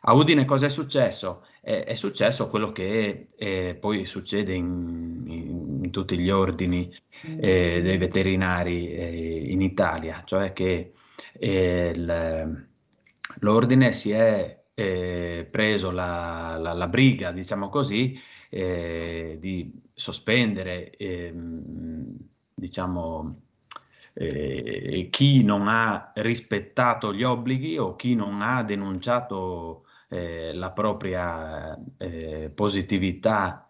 A Udine cosa è successo? È, è successo quello che eh, poi succede in, in, in, tutti gli ordini eh, dei veterinari eh, in Italia, cioè che eh, il, l'ordine si è eh, preso la, la, la, briga, diciamo così, eh, di sospendere, ehm, diciamo, eh, chi non ha rispettato gli obblighi o chi non ha denunciato eh, la propria eh, positività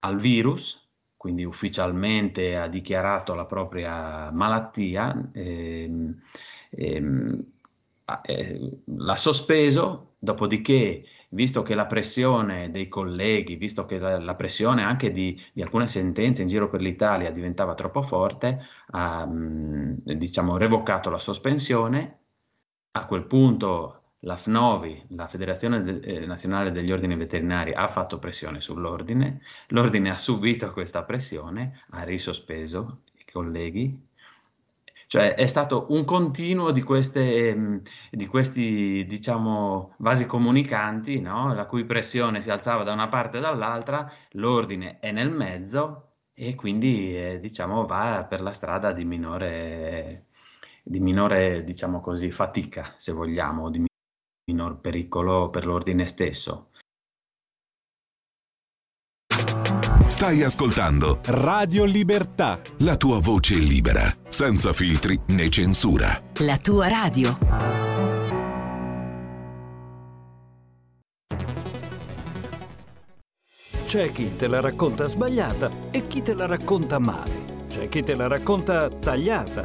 al virus, quindi ufficialmente ha dichiarato la propria malattia, ehm, ehm, eh, l'ha sospeso, dopodiché visto che la pressione dei colleghi, visto che la, la pressione anche di, di, alcune sentenze in giro per l'Italia diventava troppo forte, ha diciamo, revocato la sospensione. A quel punto la FNOVI, la Federazione de- eh, Nazionale degli Ordini Veterinari, ha fatto pressione sull'ordine, l'ordine ha subito questa pressione, ha risospeso i colleghi cioè è stato un continuo di, queste, ehm, di questi, diciamo, vasi comunicanti, no? la cui pressione si alzava da una parte e dall'altra, l'ordine è nel mezzo e quindi, eh, diciamo, va per la strada di minore, di minore, diciamo così, fatica, se vogliamo, di minor pericolo per l'ordine stesso.
Stai ascoltando
Radio Libertà.
La tua voce libera, senza filtri né censura.
La tua radio.
C'è chi te la racconta sbagliata e chi te la racconta male. C'è chi te la racconta tagliata,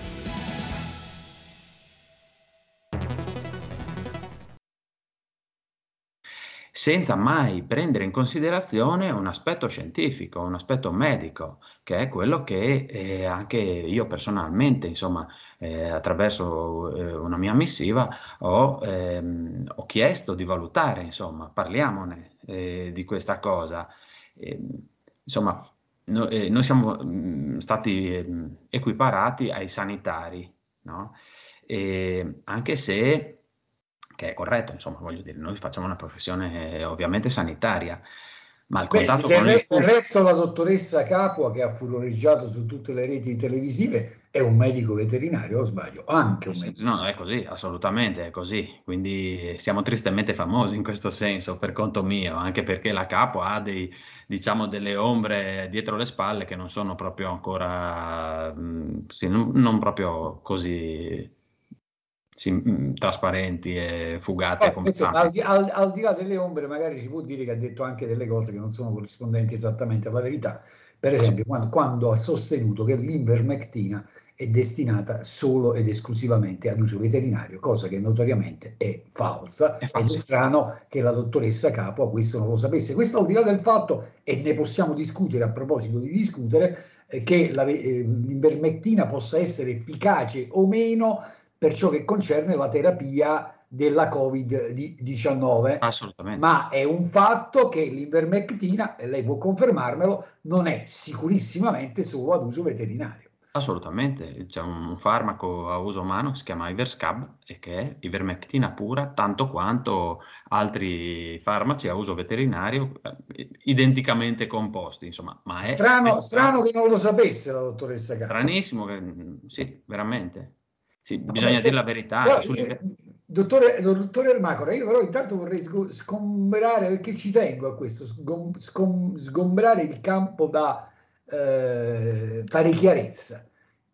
Senza mai prendere in considerazione un aspetto scientifico, un aspetto medico, che è quello che eh, anche io personalmente, insomma, eh, attraverso eh, una mia missiva ho, ehm, ho, chiesto di valutare, insomma, parliamone eh, di questa cosa. Ehm, insomma, no, eh, noi siamo mh, mm, stati ehm, equiparati ai sanitari, no? E anche se che è corretto, insomma, voglio dire, noi facciamo una professione eh, ovviamente sanitaria, ma il contatto
Beh,
con
il,
il
resto la dottoressa Capua che ha furoreggiato su tutte le reti televisive è un medico veterinario, o sbaglio? Anche un medico.
No, è così, assolutamente è così. Quindi siamo tristemente famosi in questo senso, per conto mio, anche perché la Capua ha dei, diciamo, delle ombre dietro le spalle che non sono proprio ancora, mh, sì, non, non proprio così sì, mm, trasparenti e fugate.
Eh, insomma, al, di, al, al, di, là delle ombre, magari si può dire che ha detto anche delle cose che non sono corrispondenti esattamente alla verità, per esempio quando, quando ha sostenuto che l'invermectina è destinata solo ed esclusivamente ad uso veterinario, cosa che notoriamente è falsa,
È
ed è strano che la dottoressa Capo a questo non lo sapesse. Questo al di là del fatto, e ne possiamo discutere a proposito di discutere, eh, che la eh, l'invermectina possa essere efficace o meno per ciò che concerne la terapia della Covid-19.
Assolutamente.
Ma è un fatto che l'invermectina, e lei può confermarmelo, non è sicurissimamente solo ad uso veterinario.
Assolutamente, c'è un farmaco a uso umano che si chiama Iverscab e che è ivermectina pura, tanto quanto altri farmaci a uso veterinario eh, identicamente composti, insomma, ma è
Strano,
è
strano che non lo sapesse la dottoressa Capo.
stranissimo che sì, veramente. Sì, bisogna dire la verità.
Però,
sulle-
eh, dottore, dottore Ermacora, io però intanto vorrei sgo- sgombrare, perché ci tengo a questo, sgom- scom- sgombrare il campo da eh, fare chiarezza.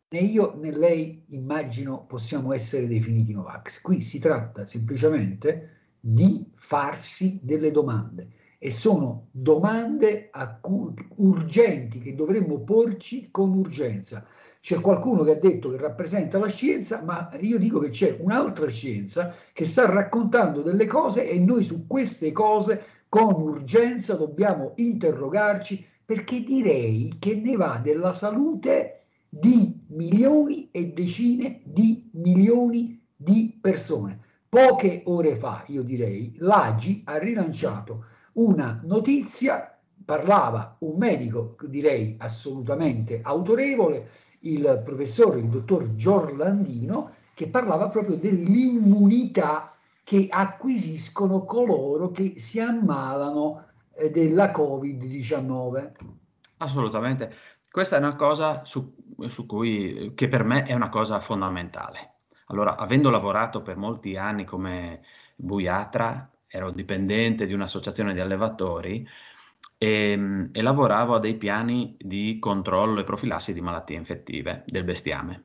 Né io né lei, immagino, possiamo essere definiti Novax. Qui si tratta semplicemente di farsi delle domande e sono domande cui- urgenti che dovremmo porci con urgenza. C'è qualcuno che ha detto che rappresenta la scienza, ma io dico che c'è un'altra scienza che sta raccontando delle cose e noi su queste cose con urgenza dobbiamo interrogarci perché direi che ne va della salute di milioni e decine di milioni di persone. Poche ore fa, io direi, l'AGI ha rilanciato una notizia, parlava un medico, direi assolutamente autorevole, il professore, il dottor Giorlandino, che parlava proprio dell'immunità che acquisiscono coloro che si ammalano eh, della Covid-19.
Assolutamente. Questa è una cosa su, su cui, che per me è una cosa fondamentale. Allora, avendo lavorato per molti anni come buiatra, ero dipendente di un'associazione di allevatori e, e lavoravo a dei piani di controllo e profilassi di malattie infettive del bestiame.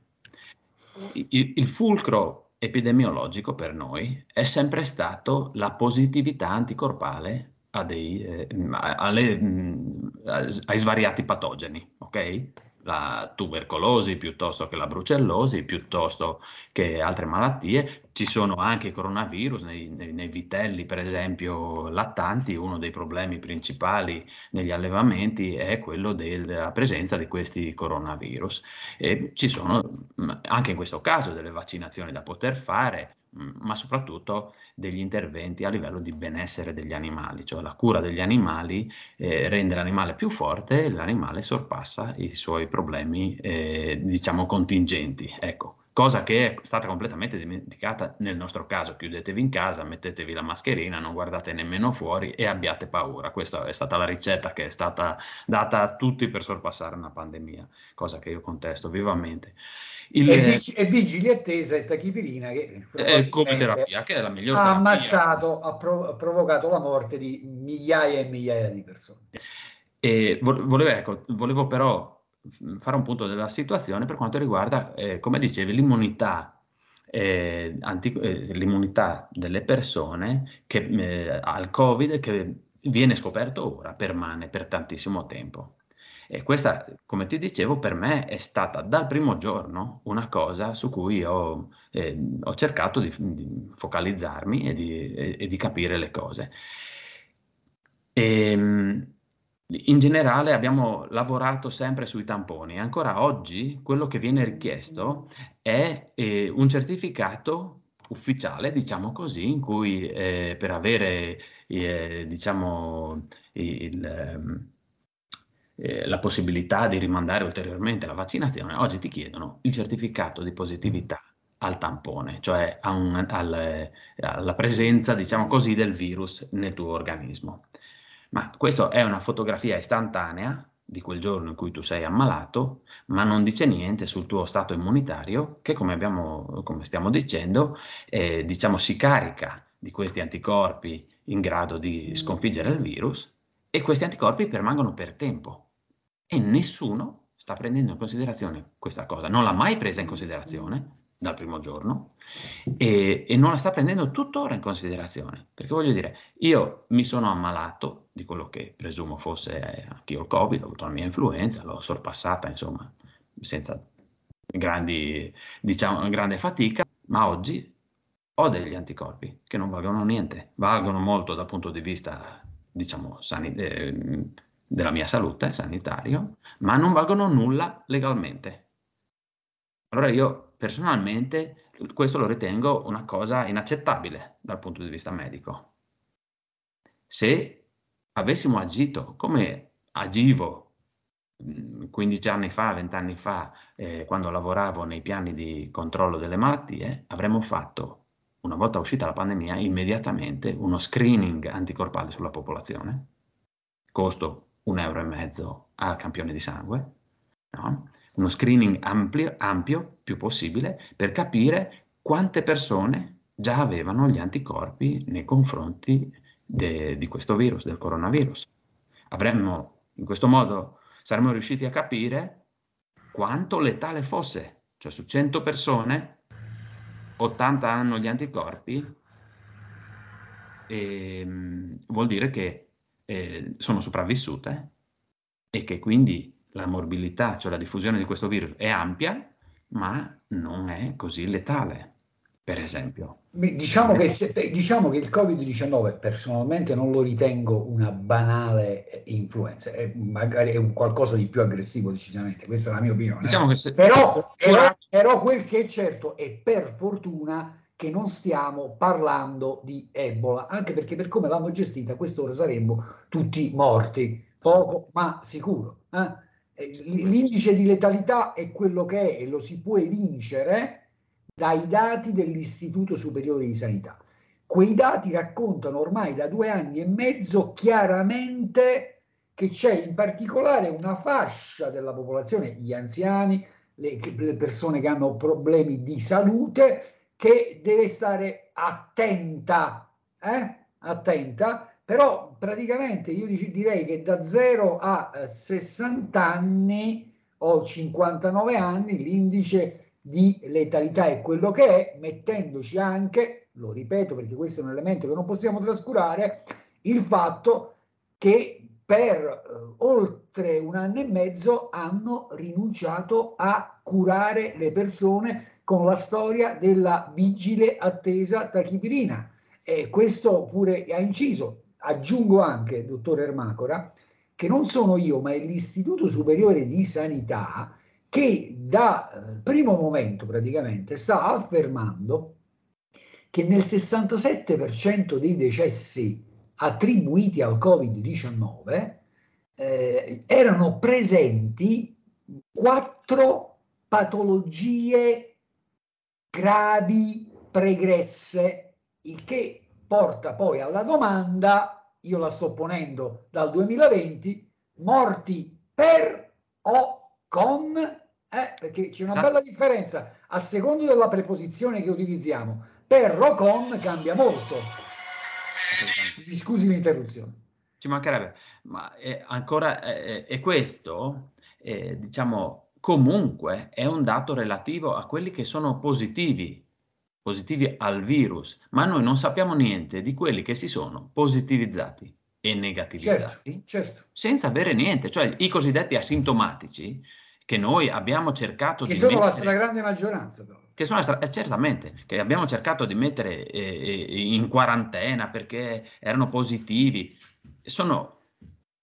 Il, il fulcro epidemiologico per noi è sempre stato la positività anticorpale dei, eh, alle, mh, ai svariati patogeni, ok? La tubercolosi piuttosto che la brucellosi, piuttosto che altre malattie. Ci sono anche i coronavirus nei, nei- nei vitelli, per esempio, lattanti. Uno dei problemi principali negli allevamenti è quello della presenza di questi coronavirus. E ci sono anche in questo caso delle vaccinazioni da poter fare, ma soprattutto degli interventi a livello di benessere degli animali, cioè la cura degli animali eh, rende l'animale più forte e l'animale sorpassa i suoi problemi, eh, diciamo, contingenti. Ecco, cosa che è stata completamente dimenticata nel nostro caso. Chiudetevi in casa, mettetevi la mascherina, non guardate nemmeno fuori e abbiate paura. Questa è stata la ricetta che è stata data a tutti per sorpassare una pandemia, cosa che io contesto vivamente. Il-
E, vig- e vigili attesa e tachipirina che
eh, come terapia, che è la miglior
ha
terapia.
ammazzato, ha, pro- ha provocato la morte di migliaia e migliaia di persone.
E vo- volevo, ecco, volevo però fare un punto della situazione per quanto riguarda, eh, come dicevi, l'immunità, eh, anti- eh, l'immunità delle persone che, eh, al Covid che viene scoperto ora, permane per tantissimo tempo. E questa, come ti dicevo, per me è stata dal primo giorno una cosa su cui ho, eh, ho cercato di, di focalizzarmi e di, e- e di capire le cose. Ehm, in generale abbiamo lavorato sempre sui tamponi. Ancora oggi quello che viene richiesto è eh, un certificato ufficiale, diciamo così, in cui eh, per avere eh, diciamo, il, ehm, eh, la possibilità di rimandare ulteriormente la vaccinazione, oggi ti chiedono il certificato di positività al tampone, cioè un- al- alla presenza, diciamo così, del virus nel tuo organismo. Ma questa è una fotografia istantanea di quel giorno in cui tu sei ammalato, ma non dice niente sul tuo stato immunitario che, come, abbiamo, come stiamo dicendo, eh, diciamo, si carica di questi anticorpi in grado di sconfiggere il virus e questi anticorpi permangono per tempo e nessuno sta prendendo in considerazione questa cosa, non l'ha mai presa in considerazione dal primo giorno e, e, non la sta prendendo tuttora in considerazione. Perché voglio dire, io mi sono ammalato di quello che presumo fosse anche io il Covid, ho avuto la mia influenza, l'ho sorpassata insomma senza grandi, diciamo, grande fatica, ma oggi ho degli anticorpi che non valgono niente, valgono molto dal punto di vista diciamo, sani- eh, della mia salute sanitario, ma non valgono nulla legalmente. Allora io personalmente questo lo ritengo una cosa inaccettabile dal punto di vista medico. Se avessimo agito come agivo 15 anni fa, 20 anni fa, eh, quando lavoravo nei piani di controllo delle malattie, avremmo fatto, una volta uscita la pandemia, immediatamente uno screening anticorpale sulla popolazione, costo un euro e mezzo al campione di sangue, no? uno screening ampio, ampio, più possibile, per capire quante persone già avevano gli anticorpi nei confronti de, di questo virus, del coronavirus. Avremmo in questo modo saremmo riusciti a capire quanto letale fosse, cioè su 100 persone 80 hanno gli anticorpi e, ehm, vuol dire che eh, sono sopravvissute e che quindi la morbilità, cioè la diffusione di questo virus è ampia, ma non è così letale, per esempio.
Diciamo che, se, diciamo che, il Covid-19 personalmente non lo ritengo una banale eh, influenza, è magari è un qualcosa di più aggressivo decisamente, questa è la mia opinione.
Diciamo se...
però, però, però quel che è certo è per fortuna che non stiamo parlando di Ebola, anche perché per come l'hanno gestita quest'ora saremmo tutti morti, poco ma sicuro. Eh? L'indice di letalità è quello che è e lo si può evincere dai dati dell'Istituto Superiore di Sanità. Quei dati raccontano ormai da due anni e mezzo chiaramente che c'è in particolare una fascia della popolazione, gli anziani, le, le persone che hanno problemi di salute, che deve stare attenta, eh? attenta, però praticamente io direi che da 0 a 60 eh, anni o 59 anni l'indice di letalità è quello che è, mettendoci anche, lo ripeto perché questo è un elemento che non possiamo trascurare, il fatto che per eh, oltre un anno e mezzo hanno rinunciato a curare le persone con la storia della vigile attesa tachipirina. E questo pure ha inciso. Aggiungo anche, dottor Ermacora, che non sono io, ma è l'Istituto Superiore di Sanità che dal primo momento praticamente sta affermando che nel 67% dei decessi attribuiti al Covid-19 eh, erano presenti quattro patologie gravi pregresse, il che porta poi alla domanda, io la sto ponendo dal 2020, morti per o con eh, perché c'è una bella differenza a secondo della preposizione che utilizziamo. Per o con cambia molto. Mi scusi l'interruzione.
Ci mancherebbe, ma è ancora è, è questo, è, diciamo, comunque è un dato relativo a quelli che sono positivi, positivi al virus, ma noi non sappiamo niente di quelli che si sono positivizzati e negativizzati
certo, certo.
senza avere niente, cioè i cosiddetti asintomatici che noi abbiamo cercato
che
di
sono
mettere,
la stragrande maggioranza però.
che sono stra- eh, certamente che abbiamo cercato di mettere eh, eh, in quarantena perché erano positivi sono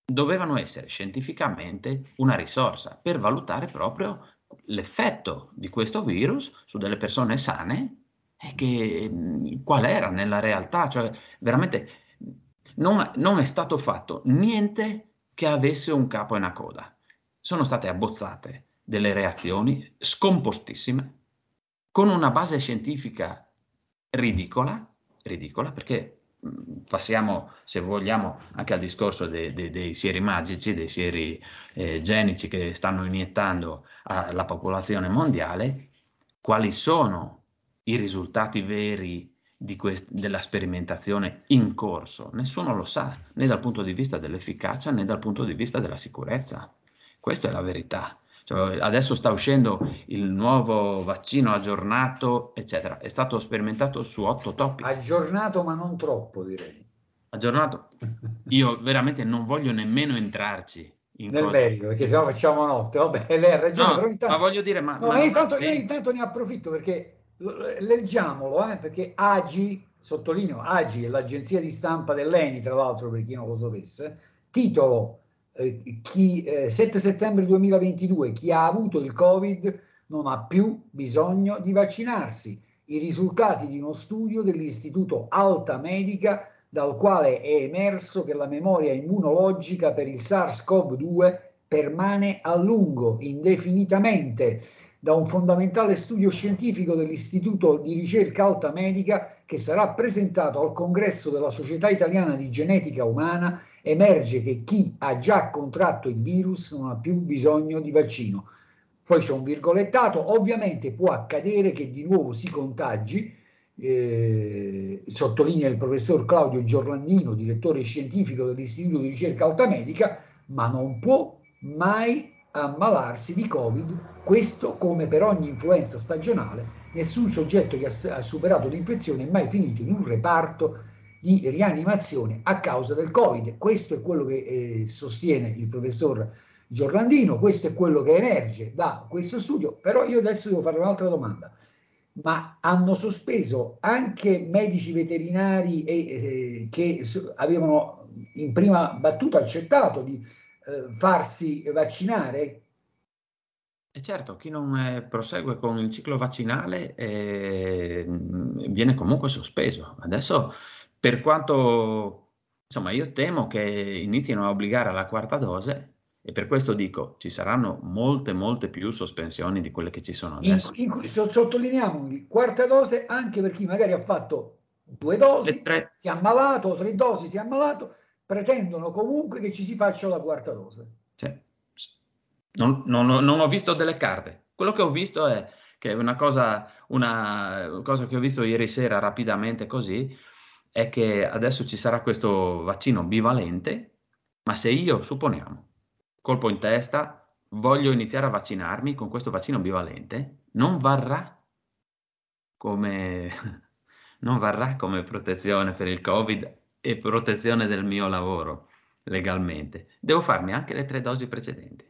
dovevano essere scientificamente una risorsa per valutare proprio l'effetto di questo virus su delle persone sane e che qual era nella realtà. Cioè veramente non, non è stato fatto niente che avesse un capo e una coda. Sono state abbozzate delle reazioni scompostissime, con una base scientifica ridicola, ridicola perché passiamo, se vogliamo, anche al discorso dei, dei, dei sieri magici, dei sieri eh, genici che stanno iniettando alla popolazione mondiale, quali sono i risultati veri quest- della sperimentazione in corso? Nessuno lo sa, né dal punto di vista dell'efficacia né dal punto di vista della sicurezza. Questa è la verità. Cioè, adesso sta uscendo il nuovo vaccino aggiornato, eccetera. È stato sperimentato su otto topi.
Aggiornato ma non troppo, direi.
Aggiornato. Io veramente non voglio nemmeno entrarci in
Nel
cosa-
merito, perché sennò facciamo notte. Vabbè, lei ha ragione,
No,
però intanto...
ma voglio dire, ma,
No,
ma
ma intanto, io intanto ne approfitto perché leggiamolo, eh, perché AGI, sottolineo, AGI è l'agenzia di stampa dell'ENI, tra l'altro per chi non lo sapesse, titolo chi, eh, 7 settembre 2022, chi ha avuto il Covid non ha più bisogno di vaccinarsi. I risultati di uno studio dell'Istituto Alta Medica dal quale è emerso che la memoria immunologica per il SARS-CoV-2 permane a lungo, indefinitamente, da un fondamentale studio scientifico dell'Istituto di ricerca alta medica che sarà presentato al congresso della Società Italiana di Genetica Umana, emerge che chi ha già contratto il virus non ha più bisogno di vaccino. Poi c'è un virgolettato, ovviamente può accadere che di nuovo si contagi, eh, sottolinea il professor Claudio Giorlandino, direttore scientifico dell'Istituto di ricerca alta medica, ma non può mai ammalarsi di Covid, questo come per ogni influenza stagionale, nessun soggetto che ha, superato l'infezione è mai finito in un reparto di rianimazione a causa del Covid. Questo è quello che eh, sostiene il professor Giorlandino, questo è quello che emerge da questo studio, però io adesso devo fare un'altra domanda. Ma hanno sospeso anche medici veterinari e, eh, che avevano in prima battuta accettato di eh, farsi vaccinare?
E certo, chi non eh, prosegue con il ciclo vaccinale eh, viene comunque sospeso. Adesso, per quanto, insomma, io temo che inizino a obbligare alla quarta dose e per questo dico, ci saranno molte, molte più sospensioni di quelle che ci sono
In,
adesso.
in so- sottolineiamo quarta dose anche per chi magari ha fatto due dosi, si è ammalato, tre dosi, si è ammalato, pretendono comunque che ci si faccia la quarta dose.
Sì. Non, non non ho visto delle carte. Quello che ho visto è che una cosa, una cosa che ho visto ieri sera rapidamente così è che adesso ci sarà questo vaccino bivalente, ma se io, supponiamo, colpo in testa, voglio iniziare a vaccinarmi con questo vaccino bivalente, non varrà come, non varrà come protezione per il Covid e protezione del mio lavoro legalmente. Devo farmi anche le tre dosi precedenti.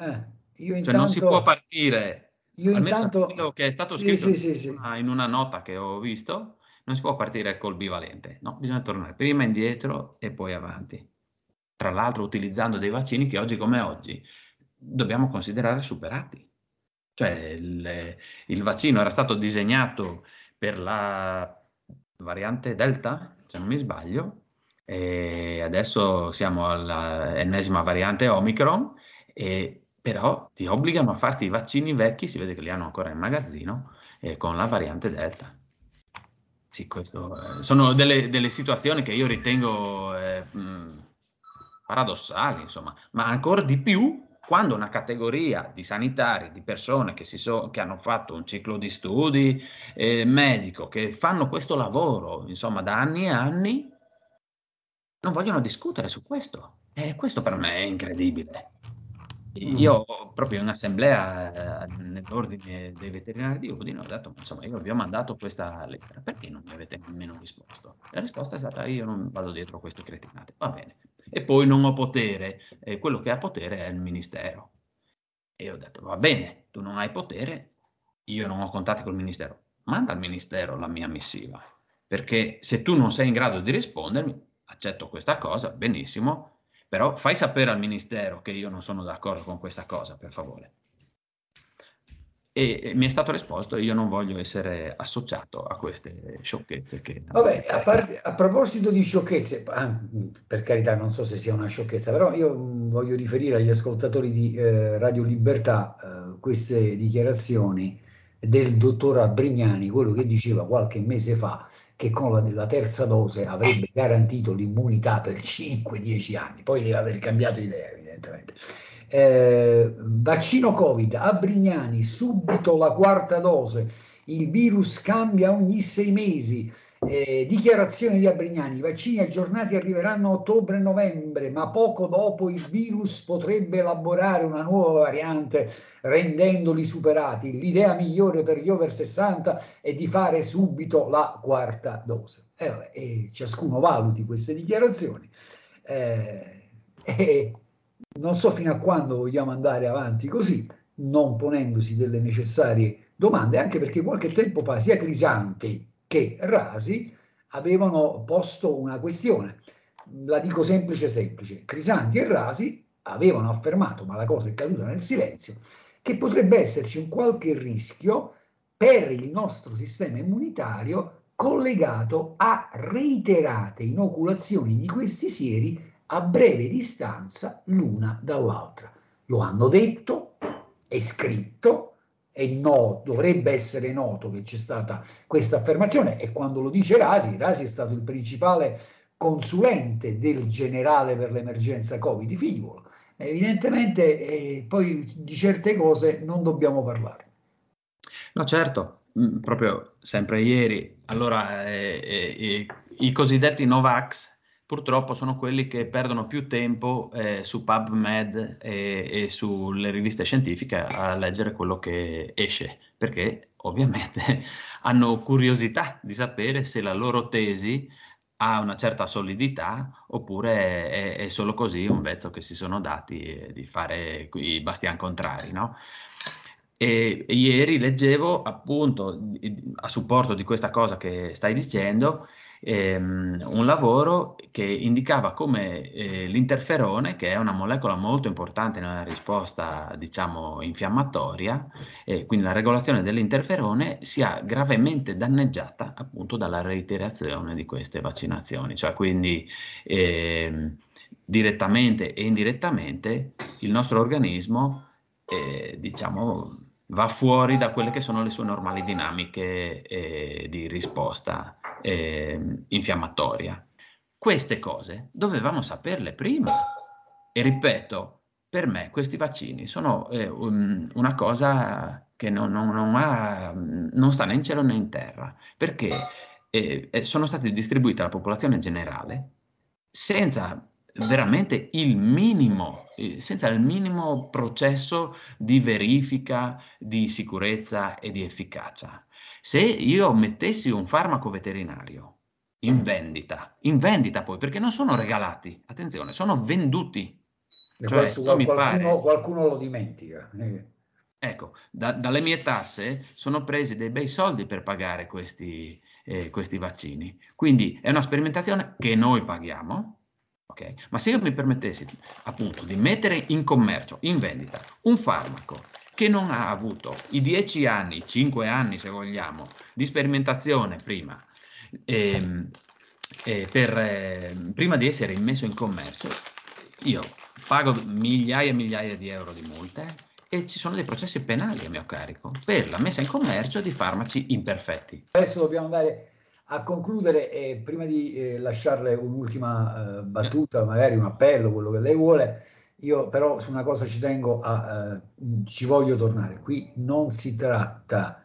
Eh, io
Cioè non si
intanto-
può partire,
Io intanto-
quello che è stato
Sì,
scritto
sì, sì, sì.
in una- in una nota che ho visto, non si può partire col bivalente, no, bisogna tornare prima indietro e poi avanti. Tra l'altro utilizzando dei vaccini che oggi come oggi dobbiamo considerare superati. Cioè il, il vaccino era stato disegnato per la variante Delta, se non mi sbaglio, e adesso siamo all'ennesima variante Omicron, e però ti obbligano a farti i vaccini vecchi, si vede che li hanno ancora in magazzino, eh, con la variante Delta. Sì, questo, eh, sono delle, delle situazioni che io ritengo eh, paradossali, insomma, ma ancora di più quando una categoria di sanitari, di persone che, si so- che hanno fatto un ciclo di studi eh, medico, che fanno questo lavoro, insomma, da anni e anni, non vogliono discutere su questo. E questo per me è incredibile. Io proprio in assemblea eh, nell'ordine dei veterinari di Udine ho detto, "Ma insomma, io vi ho mandato questa lettera, perché non mi avete nemmeno risposto? La risposta è stata, io non vado dietro a queste cretinate, va bene. E poi non ho potere, eh, quello che ha potere è il ministero. E ho detto, va bene, tu non hai potere, io non ho contatti col ministero, manda al ministero la mia missiva, perché se tu non sei in grado di rispondermi, accetto questa cosa, benissimo, però fai sapere al ministero che io non sono d'accordo con questa cosa, per favore. E, mi è stato risposto, io non voglio essere associato a queste sciocchezze che...
Vabbè, a, parte- a proposito di sciocchezze, ah, per carità, non so se sia una sciocchezza, però io mh, voglio riferire agli ascoltatori di eh, Radio Libertà eh, queste dichiarazioni del dottor Abrignani, quello che diceva qualche mese fa che con la, la terza dose avrebbe garantito l'immunità per 5-10 anni, poi deve aver cambiato idea evidentemente. Eh, vaccino Covid, Abrignani, subito la quarta dose, il virus cambia ogni sei mesi, Eh, dichiarazione di Abrignani, i vaccini aggiornati arriveranno a ottobre e novembre, ma poco dopo il virus potrebbe elaborare una nuova variante rendendoli superati. L'idea migliore per gli over 60 è di fare subito la quarta dose. Eh, vabbè, ciascuno valuti queste dichiarazioni. Eh, non so fino a quando vogliamo andare avanti così, non ponendosi delle necessarie domande, anche perché qualche tempo fa sia Crisanti che Rasi avevano posto una questione. La dico semplice semplice. Crisanti e Rasi avevano affermato, ma la cosa è caduta nel silenzio, che potrebbe esserci un qualche rischio per il nostro sistema immunitario collegato a reiterate inoculazioni di questi sieri a breve distanza l'una dall'altra. Lo hanno detto, è scritto, è no, dovrebbe essere noto che c'è stata questa affermazione e quando lo dice Rasi, Rasi è stato il principale consulente del generale per l'emergenza Covid, figliuolo. Evidentemente eh, poi di certe cose non dobbiamo parlare.
No, certo, mm, proprio sempre ieri, allora eh, eh, i cosiddetti Novax purtroppo sono quelli che perdono più tempo eh, su PubMed e, e, sulle riviste scientifiche a leggere quello che esce, perché ovviamente hanno curiosità di sapere se la loro tesi ha una certa solidità oppure è, è solo così un vezzo che si sono dati eh, di fare i bastian contrari, no? E, ieri leggevo appunto a supporto di questa cosa che stai dicendo ehm, un lavoro che indicava come eh, l'interferone, che è una molecola molto importante nella risposta, diciamo, infiammatoria, eh, quindi la regolazione dell'interferone sia gravemente danneggiata appunto dalla reiterazione di queste vaccinazioni, cioè quindi ehm, direttamente e indirettamente il nostro organismo, eh, diciamo, va fuori da quelle che sono le sue normali dinamiche eh, di risposta eh, infiammatoria. Queste cose dovevamo saperle prima. E ripeto, per me questi vaccini sono eh, un, una cosa che non, non, non, ha, non, sta né in cielo né in terra, perché eh, eh sono stati distribuiti alla popolazione generale senza veramente il minimo, eh, senza il minimo processo di verifica di sicurezza e di efficacia. Se io mettessi un farmaco veterinario in vendita, in vendita poi, perché non sono regalati, attenzione, sono venduti.
Cioè, questo, qualcuno, pare... qualcuno, lo dimentica.
Ecco, da, dalle mie tasse sono presi dei bei soldi per pagare questi, eh, questi vaccini. Quindi è una sperimentazione che noi paghiamo, Okay? Ma se io mi permettessi appunto di mettere in commercio, in vendita, un farmaco che non ha avuto i dieci anni, cinque anni se vogliamo, di sperimentazione prima, ehm, eh, per, eh, prima di essere immesso in commercio, io pago migliaia e migliaia di euro di multe e ci sono dei processi penali a mio carico per la messa in commercio di farmaci imperfetti.
Adesso dobbiamo andare a concludere, eh, prima di eh, lasciarle un'ultima eh, battuta, magari un appello, quello che lei vuole, io però su una cosa ci tengo a, eh, ci voglio tornare. Qui non si tratta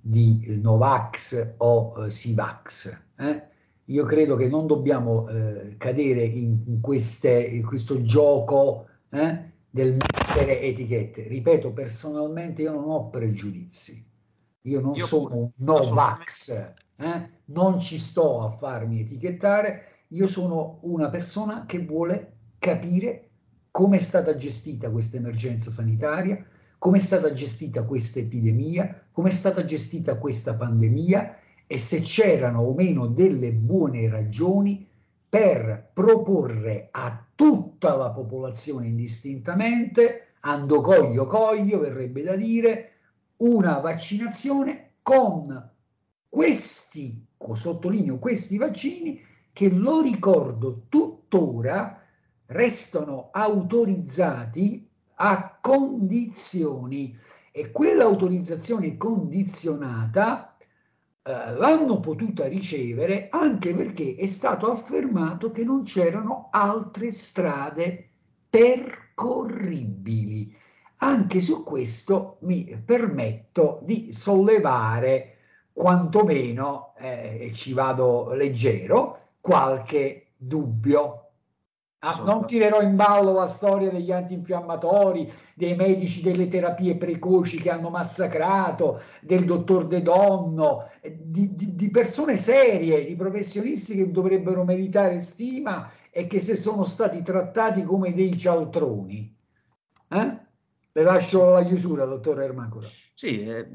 di Novax o eh, Sivax. Eh. Io credo che non dobbiamo cadere in, in, queste, in, questo gioco del mettere etichette. Ripeto, personalmente io non ho pregiudizi. Io non io sono un Novax eh? non ci sto a farmi etichettare, io sono una persona che vuole capire come è stata gestita questa emergenza sanitaria, come è stata gestita questa epidemia, come è stata gestita questa pandemia e se c'erano o meno delle buone ragioni per proporre a tutta la popolazione indistintamente, ando coglio coglio, verrebbe da dire, una vaccinazione con questi, sottolineo questi vaccini, che lo ricordo tuttora, restano autorizzati a condizioni e quell'autorizzazione condizionata eh, l'hanno potuta ricevere anche perché è stato affermato che non c'erano altre strade percorribili. Anche su questo mi permetto di sollevare quantomeno, eh, ci vado leggero, qualche dubbio. Ah, non tirerò in ballo la storia degli antinfiammatori, dei medici delle terapie precoci che hanno massacrato, del dottor De Donno, eh, di, di, di persone serie, di professionisti che dovrebbero meritare stima e che se sono stati trattati come dei cialtroni. Eh? Le lascio la chiusura, dottor Ermacora.
Sì, eh,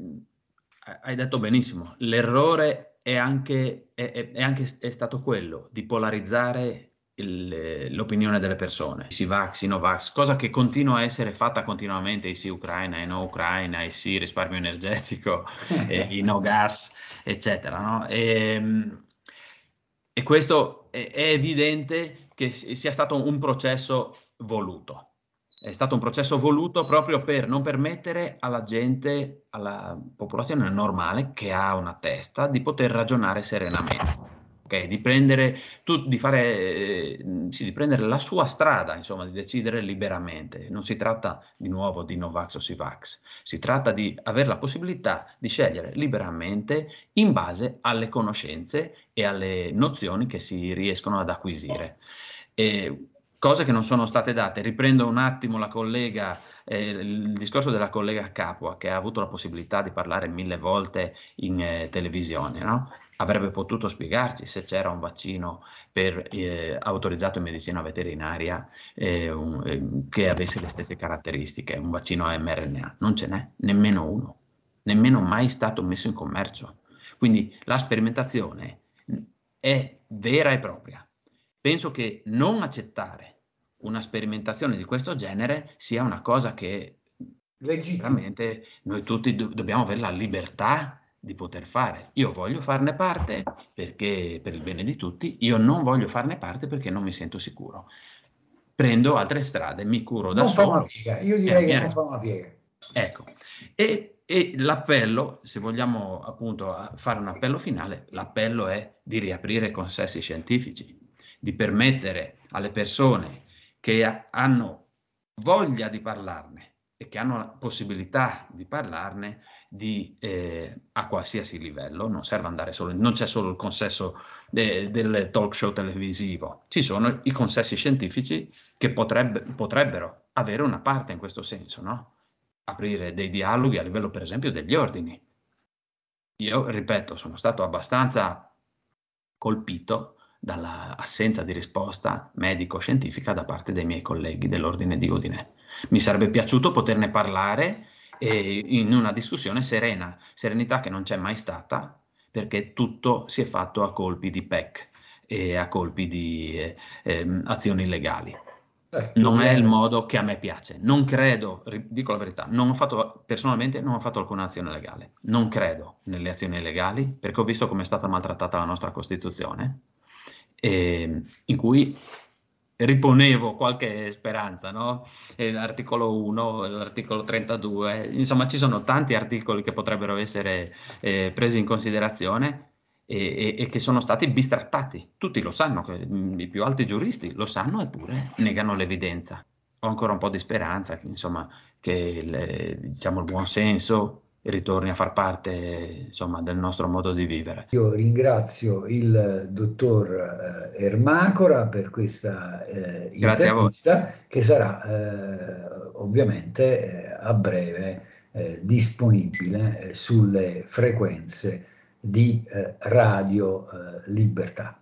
hai detto benissimo. L'errore è anche, è, è anche è stato quello di polarizzare il, l'opinione delle persone, si vax, i no vax, cosa che continua a essere fatta continuamente, i sì Ucraina, i no Ucraina, i sì risparmio energetico, i no gas, eccetera. No? E, ehm, e, questo è, è evidente che sia stato un processo voluto. È stato un processo voluto proprio per non permettere alla gente, alla popolazione normale che ha una testa, di poter ragionare serenamente okay? di, prendere, tu, di, fare, eh, sì, di prendere la sua strada, insomma, di decidere liberamente. Non si tratta di nuovo di Novax o Sivax, si tratta di avere la possibilità di scegliere liberamente in base alle conoscenze e alle nozioni che si riescono ad acquisire. E, cose che non sono state date. Riprendo un attimo la collega, eh, il discorso della collega Capua, che ha avuto la possibilità di parlare mille volte in eh, televisione. No? Avrebbe potuto spiegarci se c'era un vaccino per, eh, autorizzato in medicina veterinaria eh, un, eh, che avesse le stesse caratteristiche, un vaccino a mRNA. Non ce n'è, nemmeno uno, nemmeno mai stato messo in commercio. Quindi la sperimentazione è vera e propria. Penso che non accettare una sperimentazione di questo genere sia una cosa che veramente noi tutti do- dobbiamo avere la libertà di poter fare. Io voglio farne parte perché per il bene di tutti, io non voglio farne parte perché non mi sento sicuro. Prendo altre strade, mi curo da
non
solo.
Fa una piega. Io direi eh, che non fa una piega.
Ecco, e, e l'appello, se vogliamo appunto fare un appello finale, l'appello è di riaprire consessi scientifici, di permettere alle persone che hanno voglia di parlarne e che hanno la possibilità di parlarne di, eh, a qualsiasi livello, non serve andare solo, non c'è solo il consesso de, del talk show televisivo, ci sono i consessi scientifici che potrebbe, potrebbero avere una parte in questo senso, no? aprire dei dialoghi a livello per esempio degli ordini. Io, ripeto, sono stato abbastanza colpito dall'assenza di risposta medico-scientifica da parte dei miei colleghi dell'ordine di Udine. Mi sarebbe piaciuto poterne parlare e in una discussione serena, serenità che non c'è mai stata perché tutto si è fatto a colpi di PEC e a colpi di eh, eh, azioni illegali. Eh, non è il modo che a me piace. Non credo, dico la verità, non ho fatto, personalmente non ho fatto alcuna azione legale. Non credo nelle azioni illegali perché ho visto come è stata maltrattata la nostra Costituzione, eh, in cui riponevo qualche speranza, no? L'articolo 1, l'articolo 32, insomma ci sono tanti articoli che potrebbero essere eh, presi in considerazione e, e, e, che sono stati bistrattati. Tutti lo sanno, che, mm, i più alti giuristi lo sanno eppure negano l'evidenza. Ho ancora un po' di speranza, insomma, che il, diciamo, il buon senso ritorni a far parte insomma, del nostro modo di vivere.
Io ringrazio il dottor eh, Ermacora per questa eh, intervista che sarà eh, ovviamente eh, a breve eh, disponibile eh, sulle frequenze di Radio Libertà.